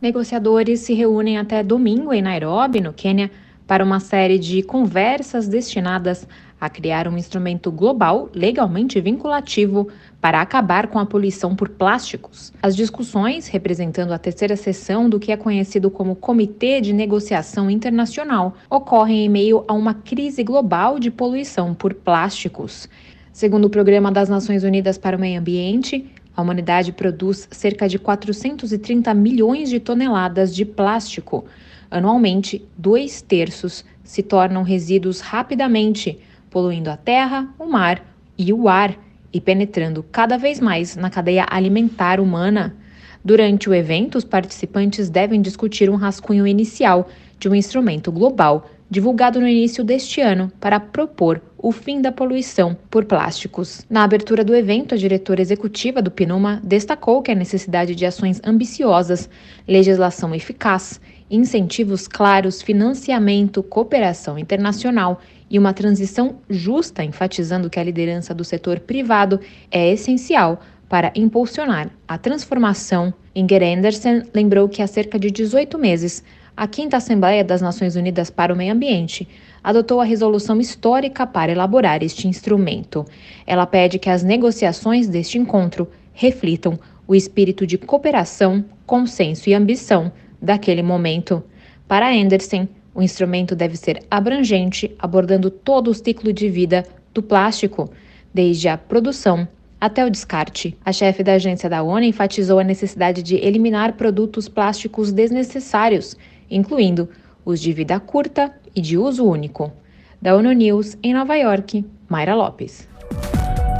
Negociadores se reúnem até domingo em Nairobi, no Quênia, para uma série de conversas destinadas a criar um instrumento global legalmente vinculativo para acabar com a poluição por plásticos. As discussões, representando a terceira sessão do que é conhecido como Comitê de Negociação Internacional, ocorrem em meio a uma crise global de poluição por plásticos. Segundo o Programa das Nações Unidas para o Meio Ambiente, a humanidade produz cerca de 430 milhões de toneladas de plástico. Anualmente, dois terços se tornam resíduos rapidamente, poluindo a terra, o mar e o ar e penetrando cada vez mais na cadeia alimentar humana. Durante o evento, os participantes devem discutir um rascunho inicial de um instrumento global divulgado no início deste ano para propor o fim da poluição por plásticos. Na abertura do evento, a diretora executiva do PNUMA destacou que a necessidade de ações ambiciosas, legislação eficaz, incentivos claros, financiamento, cooperação internacional e uma transição justa, enfatizando que a liderança do setor privado é essencial para impulsionar a transformação. Inger Anderson lembrou que há cerca de 18 meses a Quinta Assembleia das Nações Unidas para o Meio Ambiente adotou a resolução histórica para elaborar este instrumento. Ela pede que as negociações deste encontro reflitam o espírito de cooperação, consenso e ambição daquele momento. Para Anderson, o instrumento deve ser abrangente, abordando todo o ciclo de vida do plástico, desde a produção até o descarte. A chefe da agência da ONU enfatizou a necessidade de eliminar produtos plásticos desnecessários incluindo os de vida curta e de uso único. Da ONU News, em Nova York, Mayra Lopes.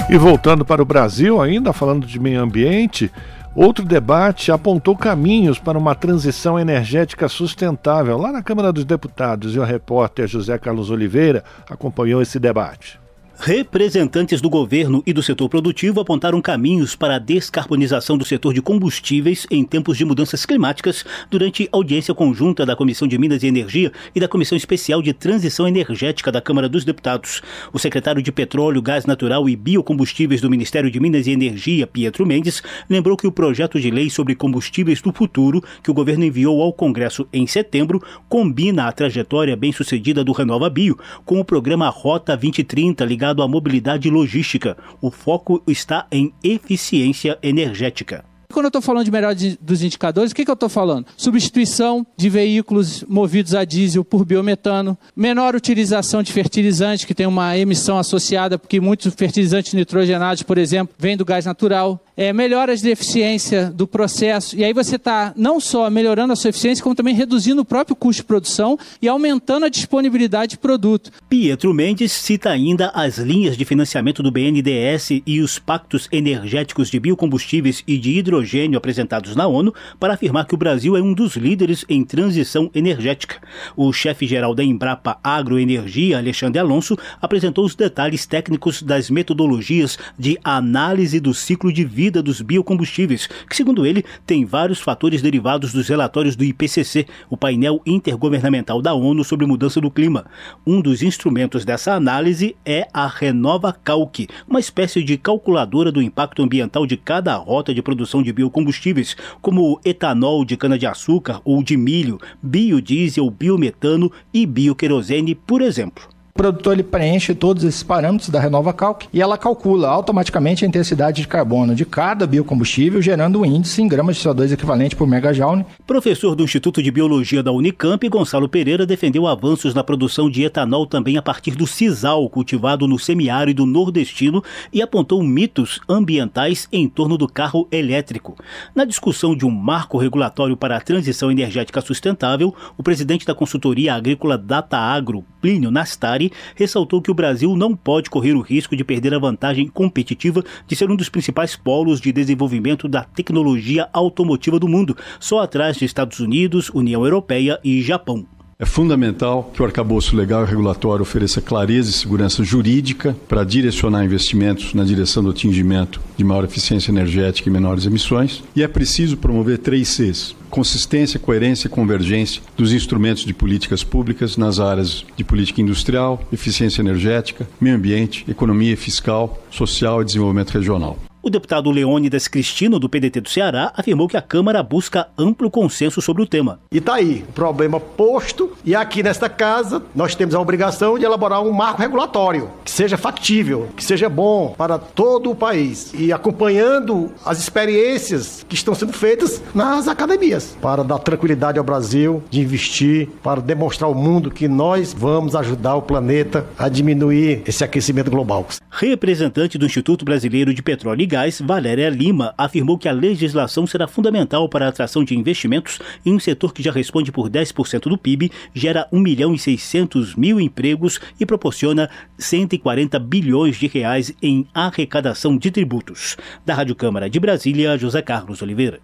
E voltando para o Brasil, ainda falando de meio ambiente, outro debate apontou caminhos para uma transição energética sustentável lá na Câmara dos Deputados e o repórter José Carlos Oliveira acompanhou esse debate. Representantes do governo e do setor produtivo apontaram caminhos para a descarbonização do setor de combustíveis em tempos de mudanças climáticas durante audiência conjunta da Comissão de Minas e Energia e da Comissão Especial de Transição Energética da Câmara dos Deputados. O secretário de Petróleo, Gás Natural e Biocombustíveis do Ministério de Minas e Energia, Pietro Mendes, lembrou que o projeto de lei sobre combustíveis do futuro, que o governo enviou ao Congresso em setembro, combina a trajetória bem-sucedida do Renova Bio com o programa Rota 2030 ligado ligado à mobilidade logística. O foco está em eficiência energética. Quando eu estou falando de melhor dos indicadores, o que, que eu estou falando? Substituição de veículos movidos a diesel por biometano, menor utilização de fertilizantes, que tem uma emissão associada, porque muitos fertilizantes nitrogenados, por exemplo, vêm do gás natural, é, melhoras de eficiência do processo, e aí você está não só melhorando a sua eficiência, como também reduzindo o próprio custo de produção e aumentando a disponibilidade de produto. Pietro Mendes cita ainda as linhas de financiamento do BNDES e os pactos energéticos de biocombustíveis e de hidrogênio apresentados na ONU para afirmar que o Brasil é um dos líderes em transição energética. O chefe-geral da Embrapa Agroenergia, Alexandre Alonso, apresentou os detalhes técnicos das metodologias de análise do ciclo de vida vida dos biocombustíveis, que, segundo ele, tem vários fatores derivados dos relatórios do IPCC, o painel intergovernamental da ONU sobre mudança do clima. Um dos instrumentos dessa análise é a Renova Calc, uma espécie de calculadora do impacto ambiental de cada rota de produção de biocombustíveis, como etanol de cana-de-açúcar ou de milho, biodiesel, biometano e bioquerosene, por exemplo produtor ele preenche todos esses parâmetros da Renova Calc e ela calcula automaticamente a intensidade de carbono de cada biocombustível, gerando um índice em gramas de CO2 equivalente por megajoule. Professor do Instituto de Biologia da Unicamp, Gonçalo Pereira defendeu avanços na produção de etanol também a partir do sisal, cultivado no semiárido nordestino, e apontou mitos ambientais em torno do carro elétrico. Na discussão de um marco regulatório para a transição energética sustentável, o presidente da consultoria agrícola Data Agro, Plínio Nastari, ressaltou que o Brasil não pode correr o risco de perder a vantagem competitiva de ser um dos principais polos de desenvolvimento da tecnologia automotiva do mundo, só atrás de Estados Unidos, União Europeia e Japão. É fundamental que o arcabouço legal e regulatório ofereça clareza e segurança jurídica para direcionar investimentos na direção do atingimento de maior eficiência energética e menores emissões. E é preciso promover três Cs: consistência, coerência e convergência dos instrumentos de políticas públicas nas áreas de política industrial, eficiência energética, meio ambiente, economia fiscal, social e desenvolvimento regional. O deputado Leônidas Cristino, do PDT do Ceará, afirmou que a Câmara busca amplo consenso sobre o tema. E está aí, o problema posto, e aqui nesta casa nós temos a obrigação de elaborar um marco regulatório que seja factível, que seja bom para todo o país. E acompanhando as experiências que estão sendo feitas nas academias, para dar tranquilidade ao Brasil de investir, para demonstrar ao mundo que nós vamos ajudar o planeta a diminuir esse aquecimento global. Representante do Instituto Brasileiro de Petróleo e Gás, Valéria Lima, afirmou que a legislação será fundamental para a atração de investimentos em um setor que já responde por 10% do PIB, gera 1 milhão e 600 mil empregos e proporciona 140 bilhões de reais em arrecadação de tributos. Da Rádio Câmara de Brasília, José Carlos Oliveira.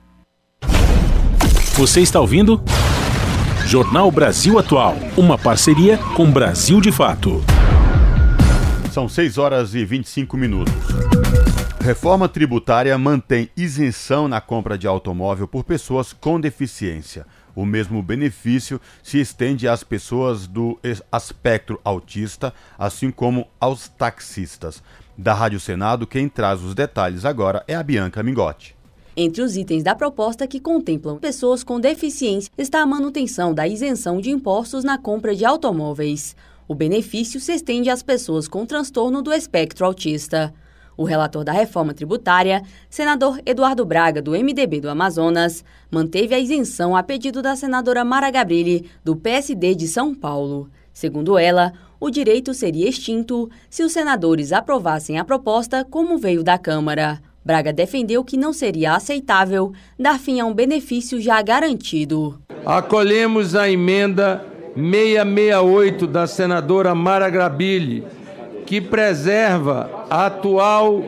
Você está ouvindo? Jornal Brasil Atual, uma parceria com Brasil de Fato. São 6 horas e 25 minutos. Reforma tributária mantém isenção na compra de automóvel por pessoas com deficiência. O mesmo benefício se estende às pessoas do espectro autista, assim como aos taxistas. Da Rádio Senado, quem traz os detalhes agora é a Bianca Mingotti. Entre os itens da proposta que contemplam pessoas com deficiência está a manutenção da isenção de impostos na compra de automóveis. O benefício se estende às pessoas com transtorno do espectro autista. O relator da reforma tributária, senador Eduardo Braga, do MDB do Amazonas, manteve a isenção a pedido da senadora Mara Gabrilli, do PSD de São Paulo. Segundo ela, o direito seria extinto se os senadores aprovassem a proposta como veio da Câmara. Braga defendeu que não seria aceitável dar fim a um benefício já garantido. Acolhemos a emenda 668 da senadora Mara Gabrilli que preserva a atual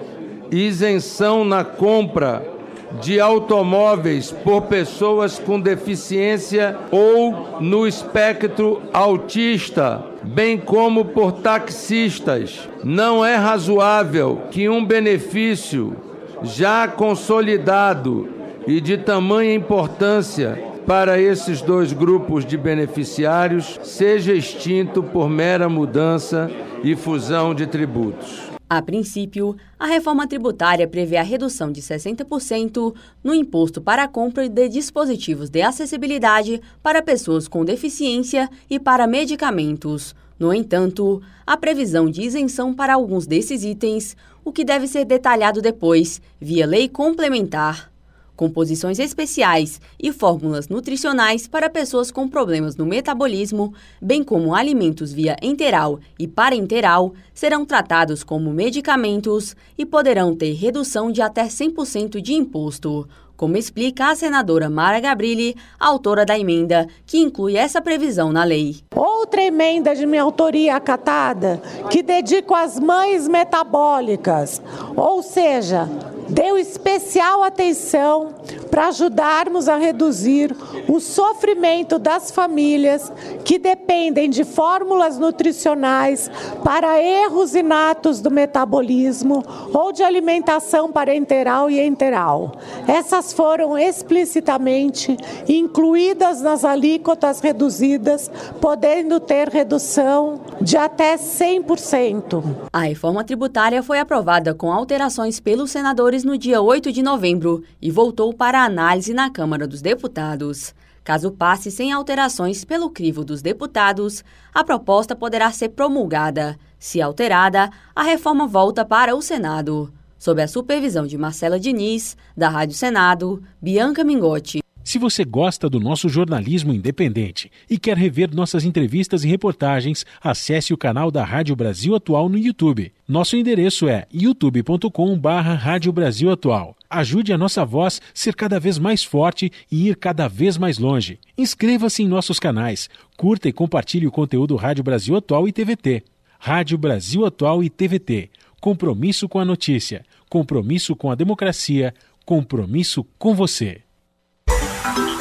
isenção na compra de automóveis por pessoas com deficiência ou no espectro autista, bem como por taxistas. Não é razoável que um benefício já consolidado e de tamanha importância para esses dois grupos de beneficiários seja extinto por mera mudança e fusão de tributos. A princípio, a reforma tributária prevê a redução de 60% no imposto para a compra de dispositivos de acessibilidade para pessoas com deficiência e para medicamentos. No entanto, a previsão de isenção para alguns desses itens, o que deve ser detalhado depois, via lei complementar composições especiais e fórmulas nutricionais para pessoas com problemas no metabolismo, bem como alimentos via enteral e parenteral, serão tratados como medicamentos e poderão ter redução de até 100% de imposto como explica a senadora Mara Gabrilli, autora da emenda que inclui essa previsão na lei. Outra emenda de minha autoria acatada, que dedico às mães metabólicas, ou seja, deu especial atenção para ajudarmos a reduzir o sofrimento das famílias que dependem de fórmulas nutricionais para erros inatos do metabolismo ou de alimentação parenteral e enteral. Essas foram explicitamente incluídas nas alíquotas reduzidas, podendo ter redução de até 100%. A reforma tributária foi aprovada com alterações pelos senadores no dia 8 de novembro e voltou para análise na Câmara dos Deputados. Caso passe sem alterações pelo crivo dos deputados, a proposta poderá ser promulgada. Se alterada, a reforma volta para o Senado. Sob a supervisão de Marcela Diniz, da Rádio Senado, Bianca Mingotti. Se você gosta do nosso jornalismo independente e quer rever nossas entrevistas e reportagens, acesse o canal da Rádio Brasil Atual no YouTube. Nosso endereço é youtube.com/barra Rádio Brasil Atual. Ajude a nossa voz ser cada vez mais forte e ir cada vez mais longe. Inscreva-se em nossos canais, curta e compartilhe o conteúdo Rádio Brasil Atual e TVT. Rádio Brasil Atual e TVT. Compromisso com a notícia, compromisso com a democracia, compromisso com você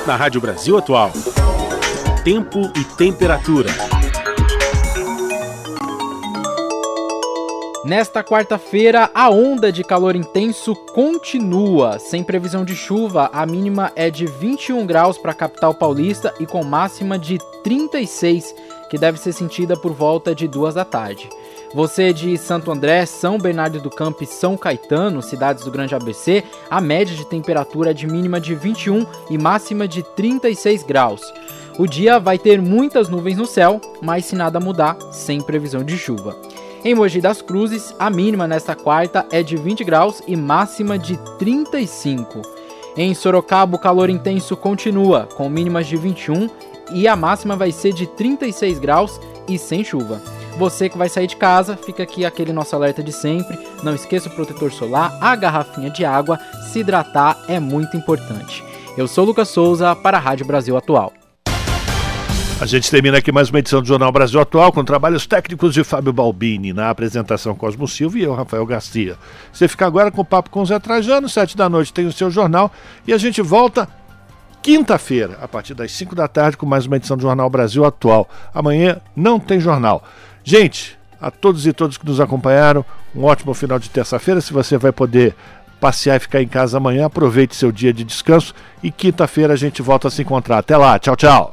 na Rádio Brasil Atual. tempo e temperatura. Nesta quarta-feira, a onda de calor intenso continua. Sem previsão de chuva, a mínima é de 21 graus para a capital paulista e com máxima de 36, que deve ser sentida por volta de duas da tarde. Você de Santo André, São Bernardo do Campo e São Caetano, cidades do Grande ABC, a média de temperatura é de mínima de 21 e máxima de 36 graus. O dia vai ter muitas nuvens no céu, mas se nada mudar, sem previsão de chuva. Em Mogi das Cruzes, a mínima nesta quarta é de 20 graus e máxima de 35. Em Sorocaba, o calor intenso continua, com mínimas de 21 e a máxima vai ser de 36 graus e sem chuva. Você que vai sair de casa, fica aqui aquele nosso alerta de sempre. Não esqueça o protetor solar, a garrafinha de água, se hidratar é muito importante. Eu sou Lucas Souza para a Rádio Brasil Atual. A gente termina aqui mais uma edição do Jornal Brasil Atual com trabalhos técnicos de Fábio Balbini, na apresentação Cosmo Silva e eu, Rafael Garcia. Você fica agora com o papo com o Zé Trajano, sete da noite tem o seu jornal e a gente volta quinta-feira, a partir das 5 da tarde, com mais uma edição do Jornal Brasil Atual. Amanhã não tem jornal. Gente, a todos e todas que nos acompanharam, um ótimo final de terça-feira. Se você vai poder passear e ficar em casa amanhã, aproveite seu dia de descanso e quinta-feira a gente volta a se encontrar. Até lá, tchau, tchau.